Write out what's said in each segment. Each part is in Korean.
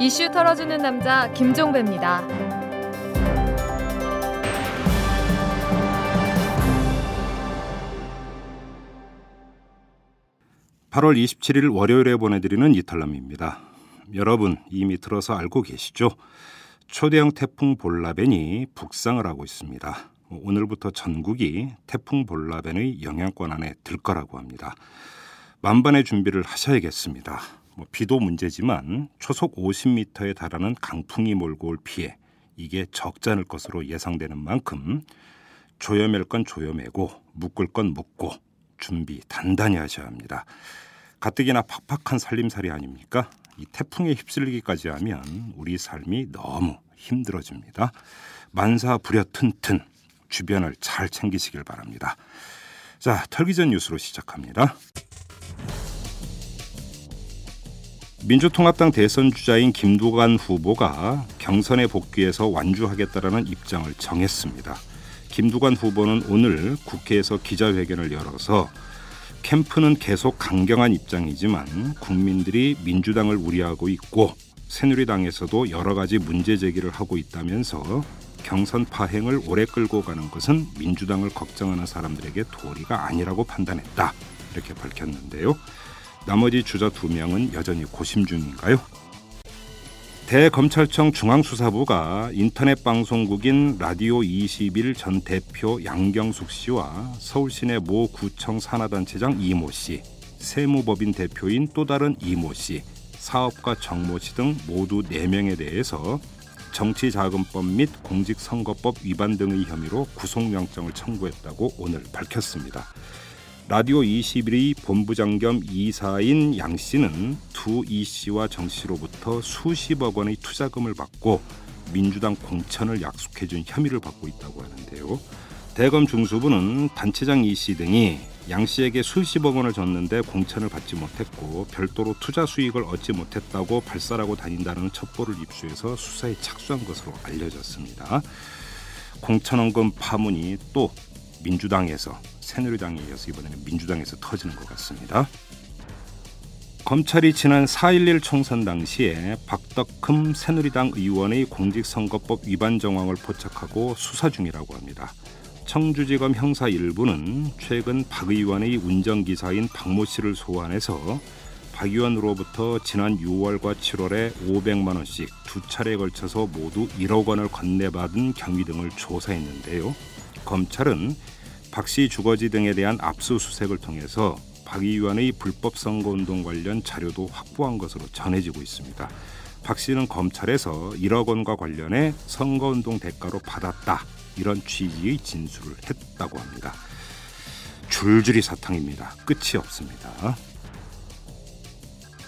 이슈 털어주는 남자 김종배입니다. 8월 27일 월요일에 보내드리는 이탈남입니다. 여러분 이미 들어서 알고 계시죠? 초대형 태풍 볼라벤이 북상을 하고 있습니다. 오늘부터 전국이 태풍 볼라벤의 영향권 안에 들 거라고 합니다. 만반의 준비를 하셔야겠습니다. 뭐 비도 문제지만 초속 50m에 달하는 강풍이 몰고 올 피해 이게 적지 않을 것으로 예상되는 만큼 조여맬 건 조여매고 묶을 건 묶고 준비 단단히 하셔야 합니다. 가뜩이나 팍팍한 살림살이 아닙니까? 이 태풍에 휩쓸리기까지 하면 우리 삶이 너무 힘들어집니다. 만사 부려 튼튼 주변을 잘 챙기시길 바랍니다. 자, 털기 전 뉴스로 시작합니다. 민주통합당 대선 주자인 김두관 후보가 경선에 복귀해서 완주하겠다라는 입장을 정했습니다. 김두관 후보는 오늘 국회에서 기자회견을 열어서 캠프는 계속 강경한 입장이지만 국민들이 민주당을 우려하고 있고 새누리당에서도 여러 가지 문제 제기를 하고 있다면서 경선 파행을 오래 끌고 가는 것은 민주당을 걱정하는 사람들에게 도리가 아니라고 판단했다. 이렇게 밝혔는데요. 나머지 주자 두 명은 여전히 고심 중인가요? 대검찰청 중앙수사부가 인터넷 방송국인 라디오 21 전 대표 양경숙 씨와 서울시내 모 구청 산하단체장 이모 씨, 세무법인 대표인 또 다른 이모 씨, 사업가 정모 씨 등 모두 4명에 대해서 정치자금법 및 공직선거법 위반 등의 혐의로 구속영장을 청구했다고 오늘 밝혔습니다. 라디오 21의 본부장 겸 이사인 양 씨는 두 이 씨와 정 씨로부터 수십억 원의 투자금을 받고 민주당 공천을 약속해준 혐의를 받고 있다고 하는데요. 대검 중수부는 단체장 이 씨 등이 양 씨에게 수십억 원을 줬는데 공천을 받지 못했고 별도로 투자 수익을 얻지 못했다고 발설하고 다닌다는 첩보를 입수해서 수사에 착수한 것으로 알려졌습니다. 공천원금 파문이 또 민주당에서 새누리당에 이어서 이번에는 민주당에서 터지는 것 같습니다. 검찰이 지난 4.11 총선 당시에 박덕흠 새누리당 의원의 공직선거법 위반 정황을 포착하고 수사 중이라고 합니다. 청주지검 형사 1부는 최근 박 의원의 운전기사인 박모 씨를 소환해서 박 의원으로부터 지난 6월과 7월에 500만 원씩 두 차례에 걸쳐서 모두 1억 원을 건네받은 경위 등을 조사했는데요. 검찰은 박씨 주거지 등에 대한 압수수색을 통해서 박 의원의 불법 선거운동 관련 자료도 확보한 것으로 전해지고 있습니다. 박 씨는 검찰에서 1억 원과 관련해 선거운동 대가로 받았다 이런 취지의 진술을 했다고 합니다. 줄줄이 사탕입니다. 끝이 없습니다.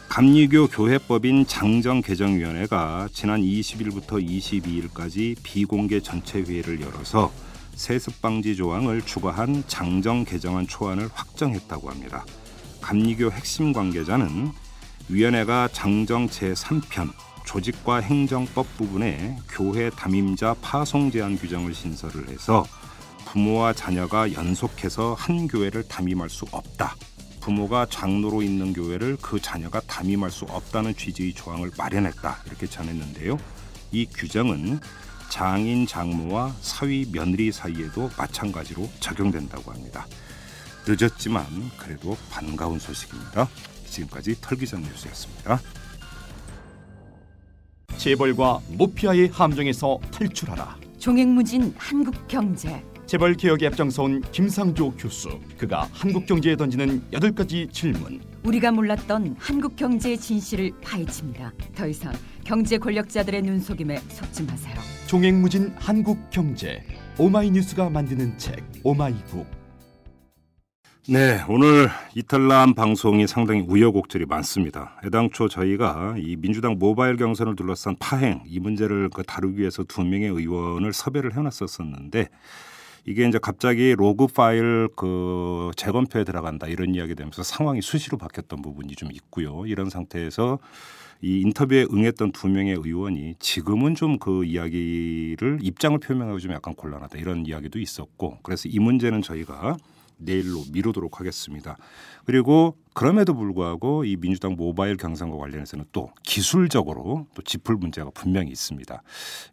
감리교 교회법인 장정개정위원회가 지난 20일부터 22일까지 비공개 전체 회의를 열어서 세습 방지 조항을 추가한 장정 개정안 초안을 확정했다고 합니다. 감리교 핵심 관계자는 위원회가 장정 제3편 조직과 행정법 부분에 교회 담임자 파송 제한 규정을 신설을 해서 부모와 자녀가 연속해서 한 교회를 담임할 수 없다. 부모가 장로로 있는 교회를 그 자녀가 담임할 수 없다는 취지의 조항을 마련했다. 이렇게 전했는데요. 이 규정은 장인 장모와 사위 며느리 사이에도 마찬가지로 적용된다고 합니다. 늦었지만 그래도 반가운 소식입니다. 지금까지 털기전 뉴스였습니다. 재벌과 모피아의 함정에서 탈출하라. 종횡무진 한국 경제. 재벌 개혁에 앞장서온 김상조 교수. 그가 한국 경제에 던지는 여덟 가지 질문. 우리가 몰랐던 한국 경제의 진실을 파헤칩니다. 더 이상 경제 권력자들의 눈속임에 속지 마세요. 종횡무진 한국 경제. 오마이뉴스가 만드는 책 오마이북. 네, 오늘 이털남 방송이 상당히 우여곡절이 많습니다. 애당초 저희가 이 민주당 모바일 경선을 둘러싼 파행 이 문제를 그 다루기 위해서 두 명의 의원을 섭외를 해놨었었는데 이게 이제 갑자기 로그 파일 그 재검표에 들어간다 이런 이야기 되면서 상황이 수시로 바뀌었던 부분이 좀 있고요. 이런 상태에서 이 인터뷰에 응했던 두 명의 의원이 지금은 좀 그 이야기를 입장을 표명하기 좀 약간 곤란하다 이런 이야기도 있었고 그래서 이 문제는 저희가 내일로 미루도록 하겠습니다. 그리고 그럼에도 불구하고 이 민주당 모바일 경선과 관련해서는 또 기술적으로 또 짚을 문제가 분명히 있습니다.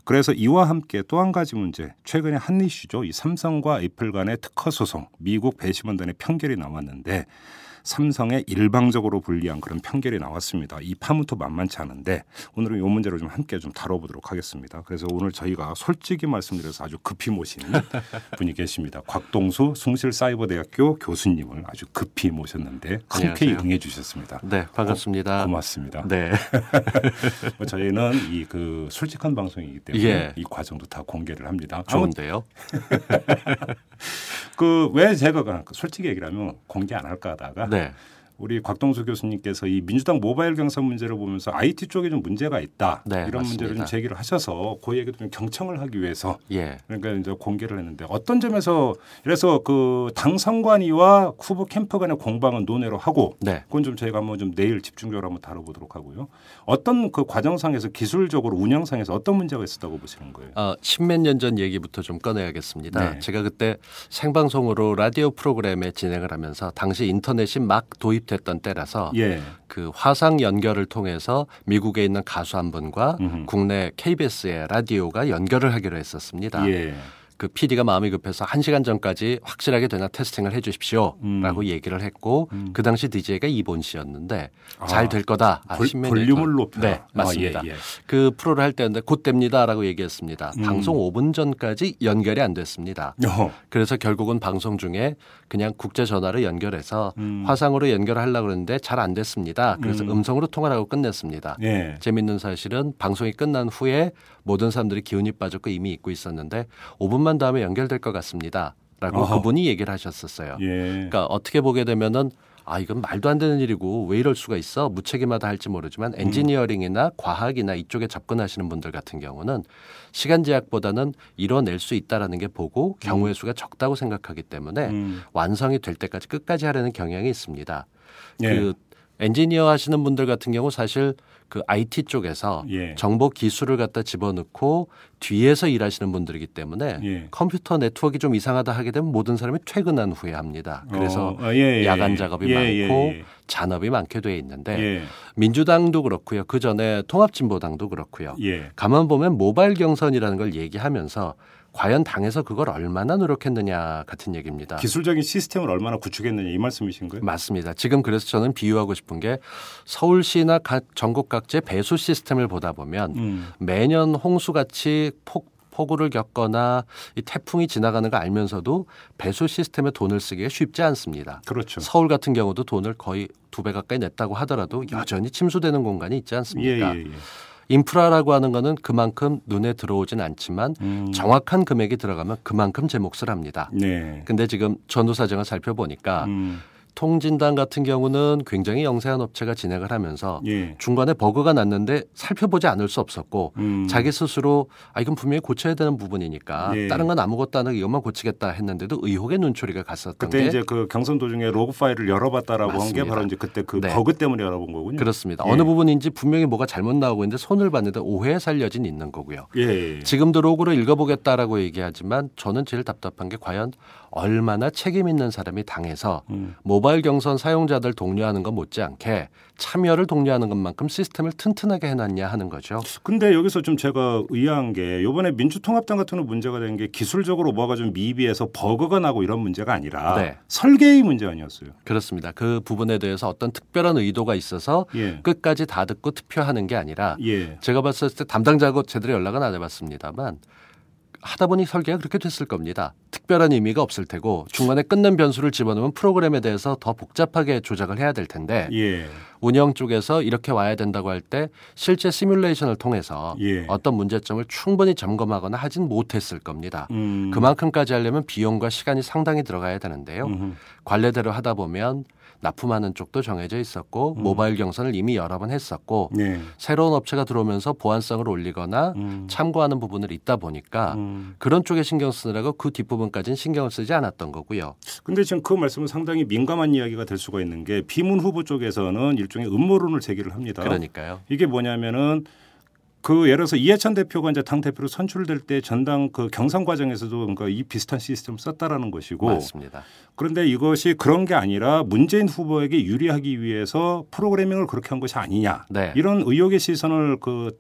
그래서 이와 함께 또 한 가지 문제, 최근에 한 이슈죠. 이 삼성과 애플 간의 특허 소송, 미국 배심원단의 판결이 나왔는데 삼성에 일방적으로 불리한 그런 판결이 나왔습니다. 이 파문도 만만치 않은데 오늘은 이 문제를 좀 함께 좀 다뤄보도록 하겠습니다. 그래서 오늘 저희가 솔직히 말씀드려서 아주 급히 모시는 분이 계십니다. 곽동수 숭실사이버대학교 교수님을 아주 급히 모셨는데 흔쾌히 안녕하세요. 응해 주셨습니다. 네, 반갑습니다. 고, 맙습니다 네. 뭐 저희는 이 그 솔직한 방송이기 때문에 예. 이 과정도 다 공개를 합니다. 좋은데요. 그 왜 제가 그 솔직히 얘기를 하면 공개 안 할까 하다가 네. 우리 곽동수 교수님께서 이 민주당 모바일 경선 문제를 보면서 IT 쪽에 좀 문제가 있다 네, 이런 문제를 좀 맞습니다. 제기를 하셔서 그 얘기도 좀 경청을 하기 위해서 예. 그러니까 이제 공개를 했는데 어떤 점에서 그래서 그 당선관위와 후보 캠프 간의 공방은 논외로 하고 네. 그건 좀 저희가 한번 좀 내일 집중적으로 한번 다뤄보도록 하고요. 어떤 그 과정상에서 기술적으로 운영상에서 어떤 문제가 있었다고 보시는 거예요? 어, 십몇 년 전 얘기부터 좀 꺼내야겠습니다. 네. 제가 그때 생방송으로 라디오 프로그램에 진행을 하면서 당시 인터넷이 막 도입 됐던 때라서 예. 그 화상 연결을 통해서 미국에 있는 가수 한 분과 음흠. 국내 KBS의 라디오가 연결을 하기로 했었습니다. 예. 그 PD가 마음이 급해서 한 시간 전까지 확실하게 되나 테스팅을 해 주십시오라고 음. 얘기를 했고 그 당시 DJ가 이본 씨였는데 아, 잘될 거다. 아, 볼, 볼륨을 더- 높여라. 네, 맞습니다. 아, 예, 예. 그 프로를 할 때였는데 곧 됩니다라고 얘기했습니다. 음. 방송 5분 전까지 연결이 안 됐습니다. 어. 그래서 결국은 방송 중에 그냥 국제 전화로 연결해서 음. 화상으로 연결하려고 그랬는데 잘 안 됐습니다. 그래서 음. 음. 성으로 통화를 하고 끝냈습니다. 예. 재밌는 사실은 방송이 끝난 후에 모든 사람들이 기운이 빠졌고 이미 잊고 있었는데 5분만 다음에 연결될 것 같습니다. 라고 어허. 그분이 얘기를 하셨었어요. 예. 그러니까 어떻게 보게 되면은 아 이건 말도 안 되는 일이고 왜 이럴 수가 있어 무책임하다 할지 모르지만 음. 엔지니어링이나 과학이나 이쪽에 접근하시는 분들 같은 경우는 시간 제약보다는 이뤄낼 수 있다라는 게 보고 경우의 수가 적다고 생각하기 때문에 음. 완성이 될 때까지 끝까지 하려는 경향이 있습니다. 예. 그 엔지니어 하시는 분들 같은 경우 사실 그 IT 쪽에서 예. 정보 기술을 갖다 집어넣고 뒤에서 일하시는 분들이기 때문에 예. 컴퓨터 네트워크가 좀 이상하다 하게 되면 모든 사람이 퇴근한 후에 합니다. 그래서 어, 어, 예, 예, 야간 예. 작업이 예, 많고 예, 잔업이 많게 돼 있는데 예. 민주당도 그렇고요. 그 전에 통합진보당도 그렇고요. 예. 가만 보면 모바일 경선이라는 걸 얘기하면서 과연 당에서 그걸 얼마나 노력했느냐 같은 얘기입니다. 기술적인 시스템을 얼마나 구축했느냐 이 말씀이신 거예요? 맞습니다. 지금 그래서 저는 비유하고 싶은 게 서울시나 각 전국 각지의 배수 시스템을 보다 보면 음. 매년 홍수같이 폭 폭우를 겪거나 이 태풍이 지나가는 거 알면서도 배수 시스템에 돈을 쓰기가 쉽지 않습니다. 그렇죠. 서울 같은 경우도 돈을 거의 두 배 가까이 냈다고 하더라도 여전히 침수되는 공간이 있지 예, 않습니까? 예, 예. 인프라라고 하는 거는 그만큼 눈에 들어오진 않지만 음. 정확한 금액이 들어가면 그만큼 제 몫을 합니다. 네. 근데 지금 전후 사정을 살펴보니까 음. 통진당 같은 경우는 굉장히 영세한 업체가 진행을 하면서 예. 중간에 버그가 났는데 살펴보지 않을 수 없었고 음. 자기 스스로 아 이건 분명히 고쳐야 되는 부분이니까 예. 다른 건 아무것도 안 하고 이것만 고치겠다 했는데도 의혹의 눈초리가 갔었던 그때 게 이제 그 경선 도중에 로그 파일을 열어봤다라고 한 게. 바로 이제 그때 그 네. 버그 때문에 열어본 거군요. 그렇습니다. 예. 어느 부분인지 분명히 뭐가 잘못 나오고 있는데 손을 봤는데 오해 살 여진 있는 거고요. 예. 지금도 로그를 읽어보겠다라고 얘기하지만 저는 제일 답답한 게 과연 얼마나 책임 있는 사람이 당해서 음. 모바일 경선 사용자들 독려하는 것 못지않게 참여를 독려하는 것만큼 시스템을 튼튼하게 해놨냐 하는 거죠. 근데 여기서 좀 제가 의아한 게 이번에 민주통합당 같은 경우 문제가 된 게 기술적으로 뭐가 좀 미비해서 버그가 나고 이런 문제가 아니라 네. 설계의 문제 아니었어요. 그렇습니다. 그 부분에 대해서 어떤 특별한 의도가 있어서 예. 끝까지 다 듣고 투표하는 게 아니라 예. 제가 봤을 때 담당자하고 제대로 연락은 안 해봤습니다만 하다 보니 설계가 그렇게 됐을 겁니다. 특별한 의미가 없을 테고 중간에 끊는 변수를 집어넣으면 프로그램에 대해서 더 복잡하게 조작을 해야 될 텐데 예. 운영 쪽에서 이렇게 와야 된다고 할 때 실제 시뮬레이션을 통해서 예. 어떤 문제점을 충분히 점검하거나 하진 못했을 겁니다. 음. 그만큼까지 하려면 비용과 시간이 상당히 들어가야 되는데요. 음흠. 관례대로 하다 보면 납품하는 쪽도 정해져 있었고 음. 모바일 경선을 이미 여러 번 했었고 네. 새로운 업체가 들어오면서 보안성을 올리거나 음. 참고하는 부분을 있다 보니까 음. 그런 쪽에 신경 쓰느라고 그 뒷부분까지는 신경을 쓰지 않았던 거고요. 근데 지금 그 말씀은 상당히 민감한 이야기가 될 수가 있는 게 비문 후보 쪽에서는 일종의 음모론을 제기를 합니다. 그러니까요. 이게 뭐냐면은 그 예를 들어서 이해찬 대표가 이제 당 대표로 선출될 때 전당 그 경선 과정에서도 그러니까 이 비슷한 시스템을 썼다라는 것이고 맞습니다. 그런데 이것이 그런 게 아니라 문재인 후보에게 유리하기 위해서 프로그래밍을 그렇게 한 것이 아니냐 네. 이런 의혹의 시선을 그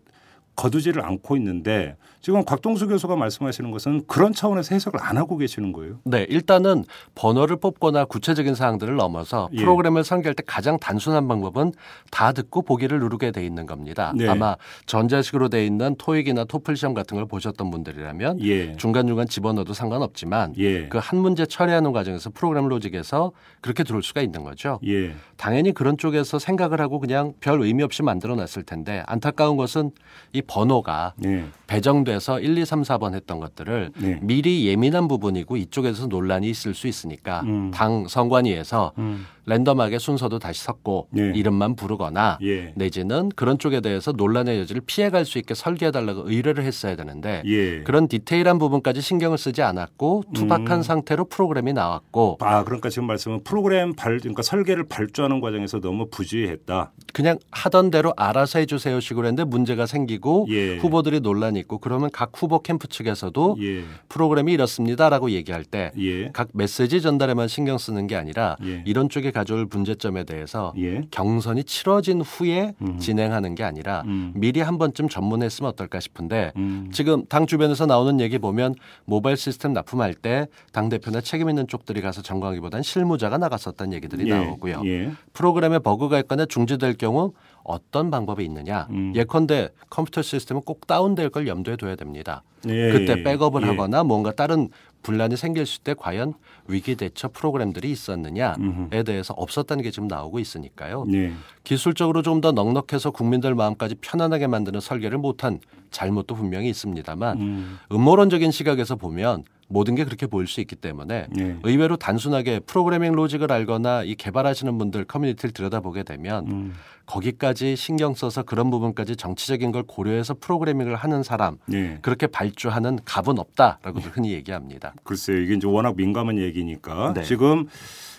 거두지를 않고 있는데 지금 곽동수 교수가 말씀하시는 것은 그런 차원에서 해석을 안 하고 계시는 거예요. 네, 일단은 번호를 뽑거나 구체적인 사항들을 넘어서 예. 프로그램을 설계할 때 가장 단순한 방법은 다 듣고 보기를 누르게 돼 있는 겁니다. 네. 아마 전자식으로 돼 있는 토익이나 토플 시험 같은 걸 보셨던 분들이라면 예. 중간중간 집어넣어도 상관없지만 예. 그한 문제 처리하는 과정에서 프로그램 로직에서 그렇게 들어올 수가 있는 거죠. 예. 당연히 그런 쪽에서 생각을 하고 그냥 별 의미 없이 만들어 놨을 텐데 안타까운 것은 이 번호가 예. 배정 돼서 1, 2, 3, 4번 했던 것들을 네. 미리 예민한 부분이고 이쪽에서 논란이 있을 수 있으니까 음. 당 선관위에서 음. 랜덤하게 순서도 다시 섞고 네. 이름만 부르거나 예. 내지는 그런 쪽에 대해서 논란의 여지를 피해갈 수 있게 설계해달라고 의뢰를 했어야 되는데 예. 그런 디테일한 부분까지 신경을 쓰지 않았고 투박한 음. 상태로 프로그램이 나왔고 아 그러니까 지금 말씀은 프로그램 발 그러니까 설계를 발주하는 과정에서 너무 부주의했다. 그냥 하던 대로 알아서 해주세요 식으로 했는데 문제가 생기고 예. 후보들이 논란이 있고 그러면 각 후보 캠프 측에서도 예. 프로그램이 이렇습니다라고 얘기할 때 예. 각 메시지 전달에만 신경 쓰는 게 아니라 예. 이런 쪽에 가져올 문제점에 대해서 예. 경선이 치러진 후에 음. 진행하는 게 아니라 음. 미리 한 번쯤 전문했으면 어떨까 싶은데 음. 지금 당 주변에서 나오는 얘기 보면 모바일 시스템 납품할 때 당 대표나 책임 있는 쪽들이 가서 점검하기보단 실무자가 나갔었다는 얘기들이 예. 나오고요. 예. 프로그램에 버그가 있거나 중지될 경우 어떤 방법이 있느냐? 음. 예컨대 컴퓨터 시스템은 꼭 다운될 걸 염두에 둬야 됩니다. 예. 그때 백업을 예. 하거나 뭔가 다른 분란이 생길 때 과연 위기 대처 프로그램들이 있었느냐에. 대해서 없었다는 게 지금 나오고 있으니까요. 예. 기술적으로 좀 더 넉넉해서 국민들 마음까지 편안하게 만드는 설계를 못한 잘못도 분명히 있습니다만 음. 음모론적인 시각에서 보면 모든 게 그렇게 보일 수 있기 때문에 예. 의외로 단순하게 프로그래밍 로직을 알거나 이 개발하시는 분들 커뮤니티를 들여다보게 되면 음. 거기까지 신경 써서 그런 부분까지 정치적인 걸 고려해서 프로그래밍을 하는 사람 예. 그렇게 발주하는 갑은 없다라고 흔히 얘기합니다. 글쎄요. 이게 이제 워낙 민감한 얘기니까 네. 지금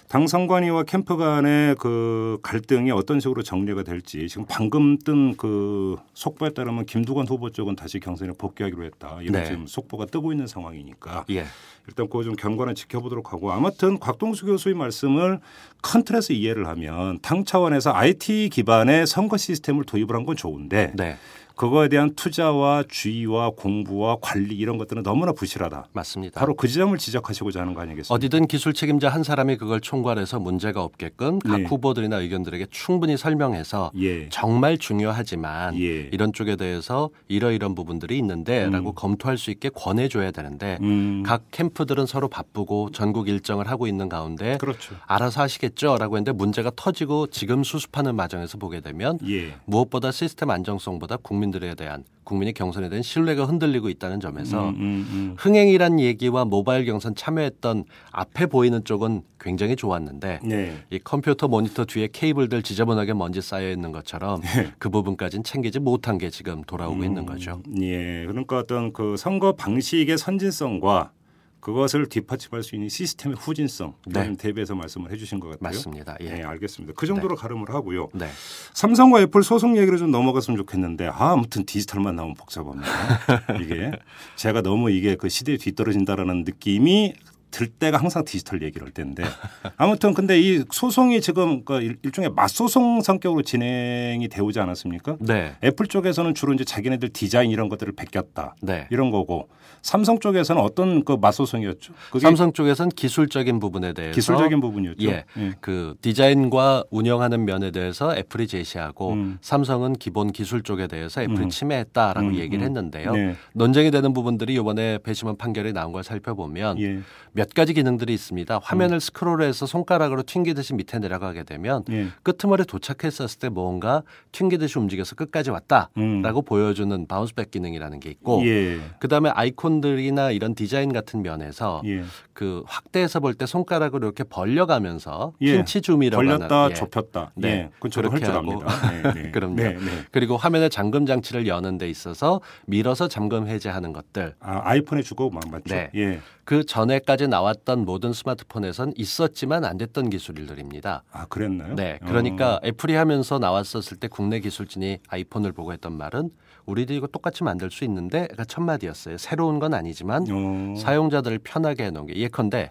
당 선관위와 캠프 간의 그 갈등이 어떤 식으로 정리가 될지 지금 방금 뜬 그 속보에 따르면 김두관 후보 쪽은 다시 경선에 복귀하기로 했다. 이런 네. 지금 속보가 뜨고 있는 상황이니까 예. 일단 그거 좀 경과는 지켜보도록 하고 아무튼 곽동수 교수의 말씀을 큰 틀에서 이해를 하면 당 차원에서 IT 기반의 선거 시스템을 도입을 한 건 좋은데 네. 그거에 대한 투자와 주의와 공부와 관리 이런 것들은 너무나 부실하다. 맞습니다. 바로 그 지점을 지적하시고자 하는 거 아니겠습니까? 어디든 기술 책임자 한 사람이 그걸 총괄해서 문제가 없게끔 각 네. 후보들이나 의견들에게 충분히 설명해서 예. 정말 중요하지만 예. 이런 쪽에 대해서 이러이런 부분들이 있는데라고 검토할 수 있게 권해줘야 되는데 음. 각 캠프들은 서로 바쁘고 전국 일정을 하고 있는 가운데 그렇죠. 알아서 하시겠죠라고 했는데 문제가 터지고 지금 수습하는 과정에서 보게 되면 예. 무엇보다 시스템 안정성보다 국민 들에 대한 국민의 경선에 대한 신뢰가 흔들리고 있다는 점에서 음, 음, 음. 흥행이란 얘기와 모바일 경선 참여했던 앞에 보이는 쪽은 굉장히 좋았는데 네. 이 컴퓨터 모니터 뒤에 케이블들 지저분하게 먼지 쌓여 있는 것처럼 그 부분까지는 챙기지 못한 게 지금 돌아오고 있는 거죠. 예. 그러니까 어떤 그 선거 방식의 선진성과 그것을 뒷받침할 수 있는 시스템의 후진성 네. 네. 대비해서 말씀을 해주신 것 같아요. 맞습니다. 예. 네, 알겠습니다. 그 정도로 가름을 하고요. 네. 삼성과 애플 소송 얘기로 좀 넘어갔으면 좋겠는데 아, 아무튼 디지털만 나오면 복잡합니다. 이게 제가 너무 이게 그 시대에 뒤떨어진다라는 느낌이 들 때가 항상 디지털 얘기를 할 때인데 아무튼 근데 이 소송이 지금 그 일- 일종의 맞소송 성격으로 진행이 돼 오지 않았습니까? 네. 애플 쪽에서는 주로 이제 자기네들 디자인 이런 것들을 베꼈다 네. 이런 거고 삼성 쪽에서는 어떤 그 맞소송이었죠? 삼성 쪽에서는 기술적인 부분에 대해서 기술적인 부분이었죠. 예. 그 디자인과 운영하는 면에 대해서 애플이 제시하고 음. 삼성은 기본 기술 쪽에 대해서 애플이 음. 침해했다라고 음, 얘기를 음. 했는데요. 네. 논쟁이 되는 부분들이 이번에 배심원 판결이 나온 걸 살펴보면 예. 몇 가지 기능들이 있습니다. 화면을 스크롤해서 손가락으로 튕기듯이 밑에 내려가게 되면 예. 끄트머리 도착했었을 때 뭔가 튕기듯이 움직여서 끝까지 왔다라고 음. 보여주는 bounce back 기능이라는 게 있고 예. 그다음에 아이콘 들이나 이런 디자인 같은 면에서 예. 그 확대해서 볼 때 손가락으로 이렇게 벌려가면서 예. 핀치 줌이라고 벌렸다 하는 예. 좁혔다. 네. 예. 그건 저도 할 그렇게 줄 하고. 압니다. 네, 네. 그럼요. 네, 네. 그리고 화면에 잠금 장치를 여는 데 있어서 밀어서 잠금 해제하는 것들 아, 아이폰에 주고 막 맞죠. 네. 예. 그 전에까지 나왔던 모든 스마트폰에선 있었지만 안 됐던 기술들입니다. 아 그랬나요? 네, 그러니까 어. 애플이 하면서 나왔었을 때 국내 기술진이 아이폰을 보고 했던 말은 우리도 이거 똑같이 만들 수 있는데 가 첫 마디였어요. 새로운 건 아니지만 어. 사용자들을 편하게 해놓은 게 예컨대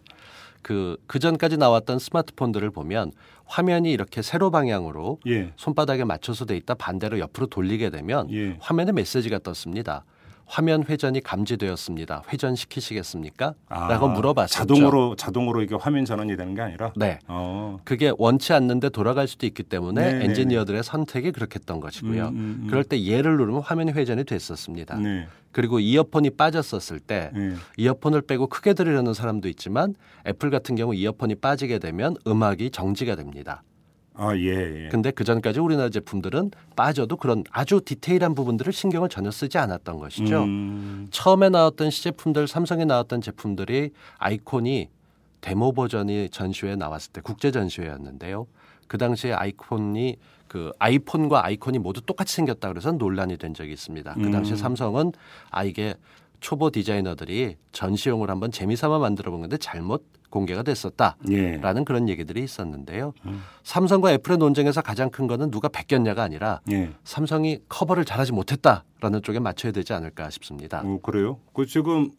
그, 그 전까지 나왔던 스마트폰들을 보면 화면이 이렇게 세로 방향으로 예. 손바닥에 맞춰서 돼 있다 반대로 옆으로 돌리게 되면 예. 화면에 메시지가 떴습니다. 화면 회전이 감지되었습니다. 회전시키시겠습니까? 아, 라고 물어봤었죠. 자동으로 자동으로 이게 화면 전환이 되는 게 아니라. 네. 어. 그게 원치 않는데 돌아갈 수도 있기 때문에 네, 네, 엔지니어들의 선택이 그렇게 했던 것이고요. 음, 음, 음. 그럴 때 얘를 누르면 화면이 회전이 됐었습니다. 네. 그리고 이어폰이 빠졌었을 때 네. 이어폰을 빼고 크게 들으려는 사람도 있지만 애플 같은 경우 이어폰이 빠지게 되면 음악이 정지가 됩니다. 아 예. 예. 근데 그 전까지 우리나라 제품들은 빠져도 그런 아주 디테일한 부분들을 신경을 전혀 쓰지 않았던 것이죠. 음, 처음에 나왔던 시제품들 삼성에 나왔던 제품들이 아이콘이 데모 버전이 전시회에 나왔을 때 국제 전시회였는데요. 그 당시에 아이콘이 그 아이폰과 아이콘이 모두 똑같이 생겼다 그래서 논란이 된 적이 있습니다. 그 당시 음. 삼성은 아 이게 초보 디자이너들이 전시용으로 한번 재미삼아 만들어 본 건데 잘못 공개가 됐었다라는 예. 그런 얘기들이 있었는데요. 음. 삼성과 애플의 논쟁에서 가장 큰 거는 누가 베꼈냐가 아니라 예. 삼성이 커버를 잘하지 못했다라는 쪽에 맞춰야 되지 않을까 싶습니다. 어, 그래요? 그 지금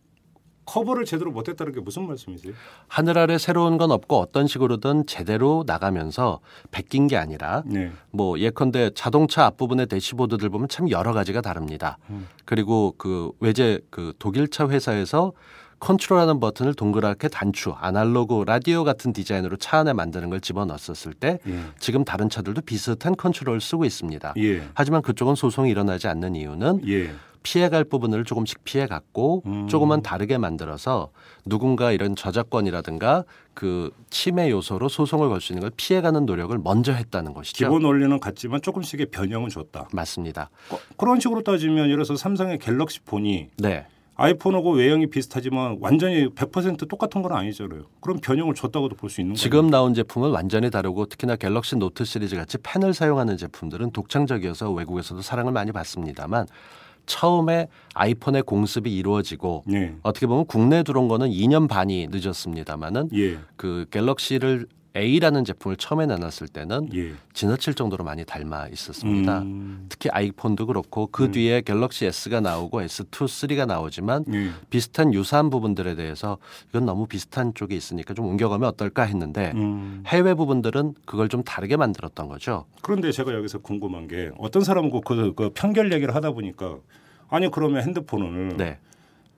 커버를 제대로 못했다는 게 무슨 말씀이세요? 하늘 아래 새로운 건 없고 어떤 식으로든 제대로 나가면서 베낀 게 아니라 네. 뭐 예컨대 자동차 앞부분의 대시보드들 보면 참 여러 가지가 다릅니다. 음. 그리고 그 외제 그 독일차 회사에서 컨트롤하는 버튼을 동그랗게 단추, 아날로그 라디오 같은 디자인으로 차 안에 만드는 걸 집어넣었을 때 예. 지금 다른 차들도 비슷한 컨트롤을 쓰고 있습니다. 예. 하지만 그쪽은 소송이 일어나지 않는 이유는 예. 피해갈 부분을 조금씩 피해갔고 음. 조금은 다르게 만들어서 누군가 이런 저작권이라든가 그 침해 요소로 소송을 걸 수 있는 걸 피해가는 노력을 먼저 했다는 것이죠. 기본 원리는 같지만 조금씩의 변형은 줬다. 맞습니다. 어, 그런 식으로 따지면 예를 들어서 삼성의 갤럭시 폰이 네. 아이폰하고 외형이 비슷하지만 완전히 100% 똑같은 건 아니잖아요. 그럼 변형을 줬다고도 볼 수 있는 거예요. 지금 나온 제품은 완전히 다르고 특히나 갤럭시 노트 시리즈 같이 펜을 사용하는 제품들은 독창적이어서 외국에서도 사랑을 많이 받습니다만 처음에 아이폰의 공습이 이루어지고 예. 어떻게 보면 국내에 들어온 거는 2년 반이 늦었습니다마는 예. 그 갤럭시를 A라는 제품을 처음에 내놨을 때는 예. 지나칠 정도로 많이 닮아 있었습니다. 음, 특히 아이폰도 그렇고 그 뒤에 갤럭시 S가 나오고 S2, 3가 나오지만 예. 비슷한 유사한 부분들에 대해서 이건 너무 비슷한 쪽에 있으니까 좀 옮겨가면 어떨까 했는데 음. 해외 부분들은 그걸 좀 다르게 만들었던 거죠. 그런데 제가 여기서 궁금한 게 어떤 사람은 그, 그, 그 편견 얘기를 하다 보니까 아니 그러면 핸드폰을 네.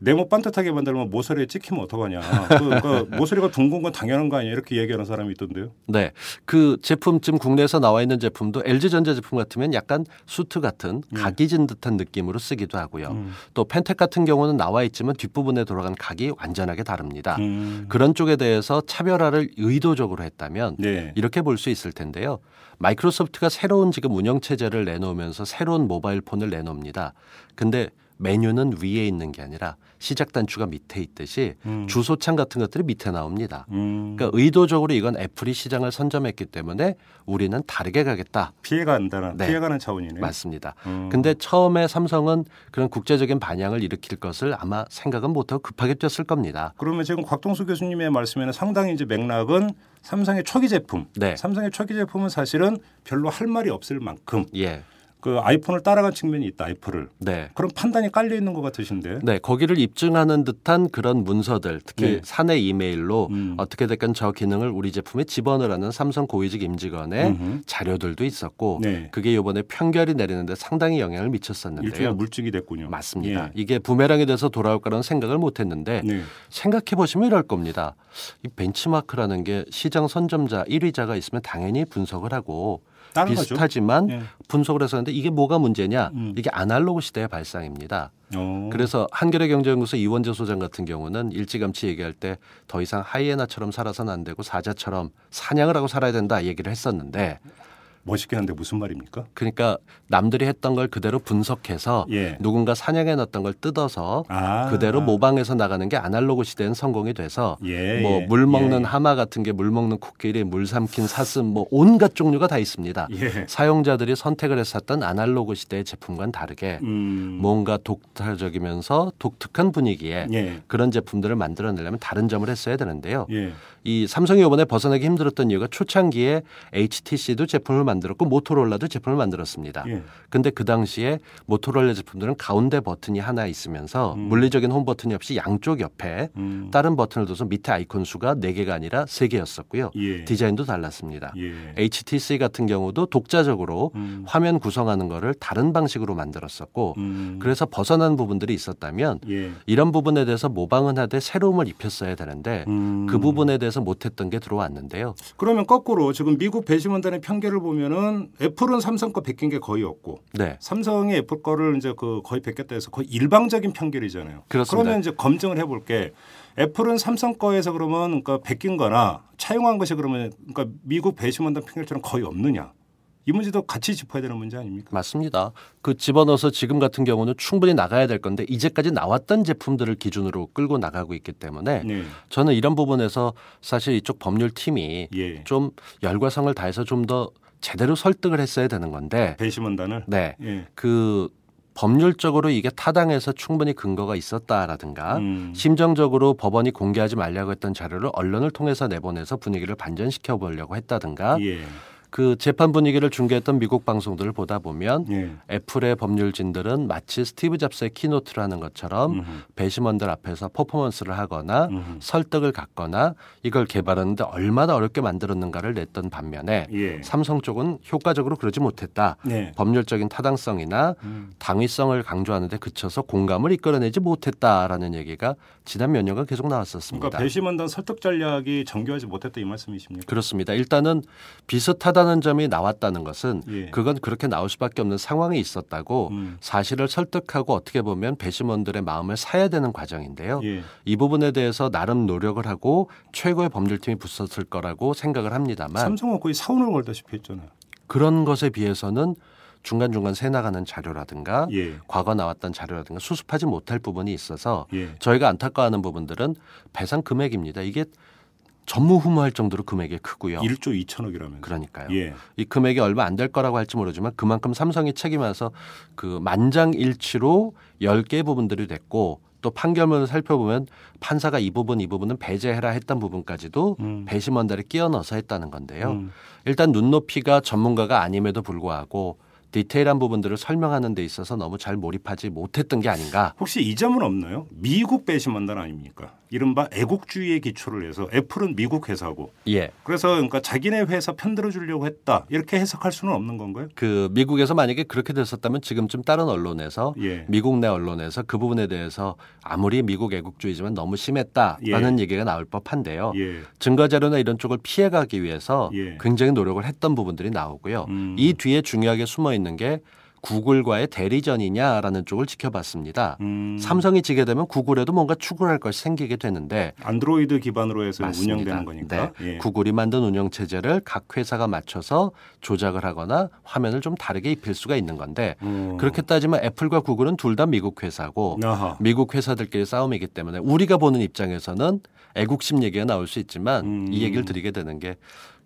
네모 반듯하게 만들면 모서리에 찍히면 어떡하냐. 그, 그 모서리가 둥근 건 당연한 거 아니야. 이렇게 얘기하는 사람이 있던데요. 네. 그 제품 지금 국내에서 나와 있는 제품도 LG전자 제품 같으면 약간 수트 같은 각이 진 듯한 느낌으로 쓰기도 하고요. 음. 또 펜텍 같은 경우는 나와 있지만 뒷부분에 돌아간 각이 완전하게 다릅니다. 음. 그런 쪽에 대해서 차별화를 의도적으로 했다면 네. 이렇게 볼 수 있을 텐데요. 마이크로소프트가 새로운 지금 운영 체제를 내놓으면서 새로운 모바일 폰을 내놓습니다. 근데 메뉴는 위에 있는 게 아니라 시작 단추가 밑에 있듯이 음. 주소창 같은 것들이 밑에 나옵니다. 음. 그러니까 의도적으로 이건 애플이 시장을 선점했기 때문에 우리는 다르게 가겠다. 피해가 안다는 네. 피해가는 차원이네. 맞습니다. 음. 근데 처음에 삼성은 그런 국제적인 반향을 일으킬 것을 아마 생각은 못하고 급하게 뛰었을 겁니다. 그러면 지금 곽동수 교수님의 말씀에는 상당히 이제 맥락은 삼성의 초기 제품. 네. 삼성의 초기 제품은 사실은 별로 할 말이 없을 만큼 예. 그 아이폰을 따라간 측면이 있다. 애플을. 네. 그런 판단이 깔려 있는 것 같으신데. 네, 거기를 입증하는 듯한 그런 문서들, 특히 네. 사내 이메일로 음. 어떻게 됐건 저 기능을 우리 제품에 집어넣으라는 삼성 고위직 임직원의 음흠. 자료들도 있었고, 네. 그게 이번에 편결이 내리는데 상당히 영향을 미쳤었는데요. 일종의 물증이 됐군요. 맞습니다. 예. 이게 부메랑이 돼서 돌아올 거라는 생각을 못했는데 네. 생각해 보시면 이럴 겁니다. 이 벤치마크라는 게 시장 선점자 1위자가 있으면 당연히 분석을 하고. 비슷하지만 예. 분석을 해서 하는데 이게 뭐가 문제냐? 음. 이게 아날로그 시대의 발상입니다. 어. 그래서 한겨레 경제연구소 이원재 소장 같은 경우는 일찌감치 얘기할 때 더 이상 하이에나처럼 살아서는 안 되고 사자처럼 사냥을 하고 살아야 된다 얘기를 했었는데 멋있게 하는데 무슨 말입니까? 그러니까 남들이 했던 걸 그대로 분석해서 예. 누군가 사냥해 놨던 걸 뜯어서 아, 그대로 아. 모방해서 나가는 게 아날로그 시대는 성공이 돼서 예, 뭐 예, 물 먹는 예. 하마 같은 게 물 먹는 코끼리, 물 삼킨 사슴 뭐 온갖 종류가 다 있습니다. 예. 사용자들이 선택을 했었던 아날로그 시대의 제품과는 다르게 음. 뭔가 독특적이면서 독특한 분위기에 예. 그런 제품들을 만들어내려면 다른 점을 했어야 되는데요. 예. 이 삼성이 이번에 벗어나기 힘들었던 이유가 초창기에 HTC도 제품을 만들었고 모토로라도 제품을 만들었습니다. 예. 근데 그 당시에 모토로라 제품들은 가운데 버튼이 하나 있으면서 음. 물리적인 홈 버튼이 없이 양쪽 옆에 음. 다른 버튼을 둬서 밑에 아이콘 수가 네개가 아니라 세개였었고요 예. 디자인도 달랐습니다. 예. HTC 같은 경우도 독자적으로 음. 화면 구성하는 거를 다른 방식으로 만들었었고 음. 그래서 벗어난 부분들이 있었다면 예. 이런 부분에 대해서 모방은 하되 새로움을 입혔어야 되는데 음. 그 부분에 대해서 못했던 게 들어왔는데요. 그러면 거꾸로 지금 미국 배심원단의 편견을 보면 은 애플은 삼성 거 베낀 게 거의 없고 네. 삼성이 애플 거를 이제 그 거의 베꼈다 해서 거의 일방적인 편견이잖아요. 그렇습니다. 그러면 이제 검증을 해볼 게. 애플은 삼성 거에서 그러면 그러니까 베낀 거나 차용한 것이 그러면 그러니까 미국 배심원단 편견처럼 거의 없느냐. 이 문제도 같이 짚어야 되는 문제 아닙니까? 맞습니다. 그 집어넣어서 지금 같은 경우는 충분히 나가야 될 건데 이제까지 나왔던 제품들을 기준으로 끌고 나가고 있기 때문에 네. 저는 이런 부분에서 사실 이쪽 법률 팀이 예. 좀 열과 성을 다해서 좀 더 제대로 설득을 했어야 되는 건데 배심원단을. 네. 예. 그 법률적으로 이게 타당해서 충분히 근거가 있었다라든가 음. 심정적으로 법원이 공개하지 말라고 했던 자료를 언론을 통해서 내보내서 분위기를 반전시켜 보려고 했다든가 예. 그 재판 분위기를 중계했던 미국 방송들을 보다 보면 예. 애플의 법률진들은 마치 스티브 잡스의 keynote를 하는 것처럼 음흠. 배심원들 앞에서 퍼포먼스를 하거나 음흠. 설득을 갖거나 이걸 개발하는데 얼마나 어렵게 만들었는가를 냈던 반면에 예. 삼성 쪽은 효과적으로 그러지 못했다. 네. 법률적인 타당성이나 음. 당위성을 강조하는데 그쳐서 공감을 이끌어내지 못했다라는 얘기가 지난 몇 년간 계속 나왔었습니다. 그러니까 배심원단 설득 전략이 정교하지 못했다 이 말씀이십니까? 그렇습니다. 일단은 비슷하다 는 점이 나왔다는 것은 예. 그건 그렇게 나올 수밖에 없는 상황이 있었다고 음. 사실을 설득하고 어떻게 보면 배심원들의 마음을 사야 되는 과정인데요. 예. 이 부분에 대해서 나름 노력을 하고 최고의 법률팀이 붙었을 거라고 생각을 합니다만 삼성은 거의 사원을 걸다시피 했잖아요. 그런 것에 비해서는 중간중간 새 나가는 자료라든가 예. 과거 나왔던 자료라든가 수습하지 못할 부분이 있어서 예. 저희가 안타까워하는 부분들은 배상 금액입니다. 이게 전무후무할 정도로 금액이 크고요. 1조 2천억이라면서. 그러니까요. 예. 이 금액이 얼마 안 될 거라고 할지 모르지만 그만큼 삼성이 책임져서 그 만장일치로 10개 부분들이 됐고 또 판결문을 살펴보면 판사가 이 부분 이 부분은 배제해라 했던 부분까지도 음. 배심원들이 끼워 넣어서 했다는 건데요. 음. 일단 눈높이가 전문가가 아님에도 불구하고 디테일한 부분들을 설명하는 데 있어서 너무 잘 몰입하지 못했던 게 아닌가. 혹시 이 점은 없나요? 미국 배심원단 아닙니까? 이른바 애국주의에 기초를 해서 애플은 미국 회사고 예. 그래서 그러니까 자기네 회사 편들어 주려고 했다 이렇게 해석할 수는 없는 건가요? 그 미국에서 만약에 그렇게 됐었다면 지금쯤 다른 언론에서 예. 미국 내 언론에서 그 부분에 대해서 아무리 미국 애국주의지만 너무 심했다라는 얘기가 나올 법한데요. 예. 증거 자료나 이런 쪽을 피해 가기 위해서 예. 굉장히 노력을 했던 부분들이 나오고요. 음. 이 뒤에 중요하게 숨어 있는 게 구글과의 대리전이냐라는 쪽을 지켜봤습니다. 음. 삼성이 지게 되면 구글에도 뭔가 추구할 것이 생기게 되는데 안드로이드 기반으로 해서 맞습니다. 운영되는 거니까. 네. 예. 구글이 만든 운영 체제를 각 회사가 맞춰서 조작을 하거나 화면을 좀 다르게 입힐 수가 있는 건데 음. 그렇게 따지면 애플과 구글은 둘 다 미국 회사고 아하. 미국 회사들끼리 싸움이기 때문에 우리가 보는 입장에서는 애국심 얘기가 나올 수 있지만 음. 이 얘기를 드리게 되는 게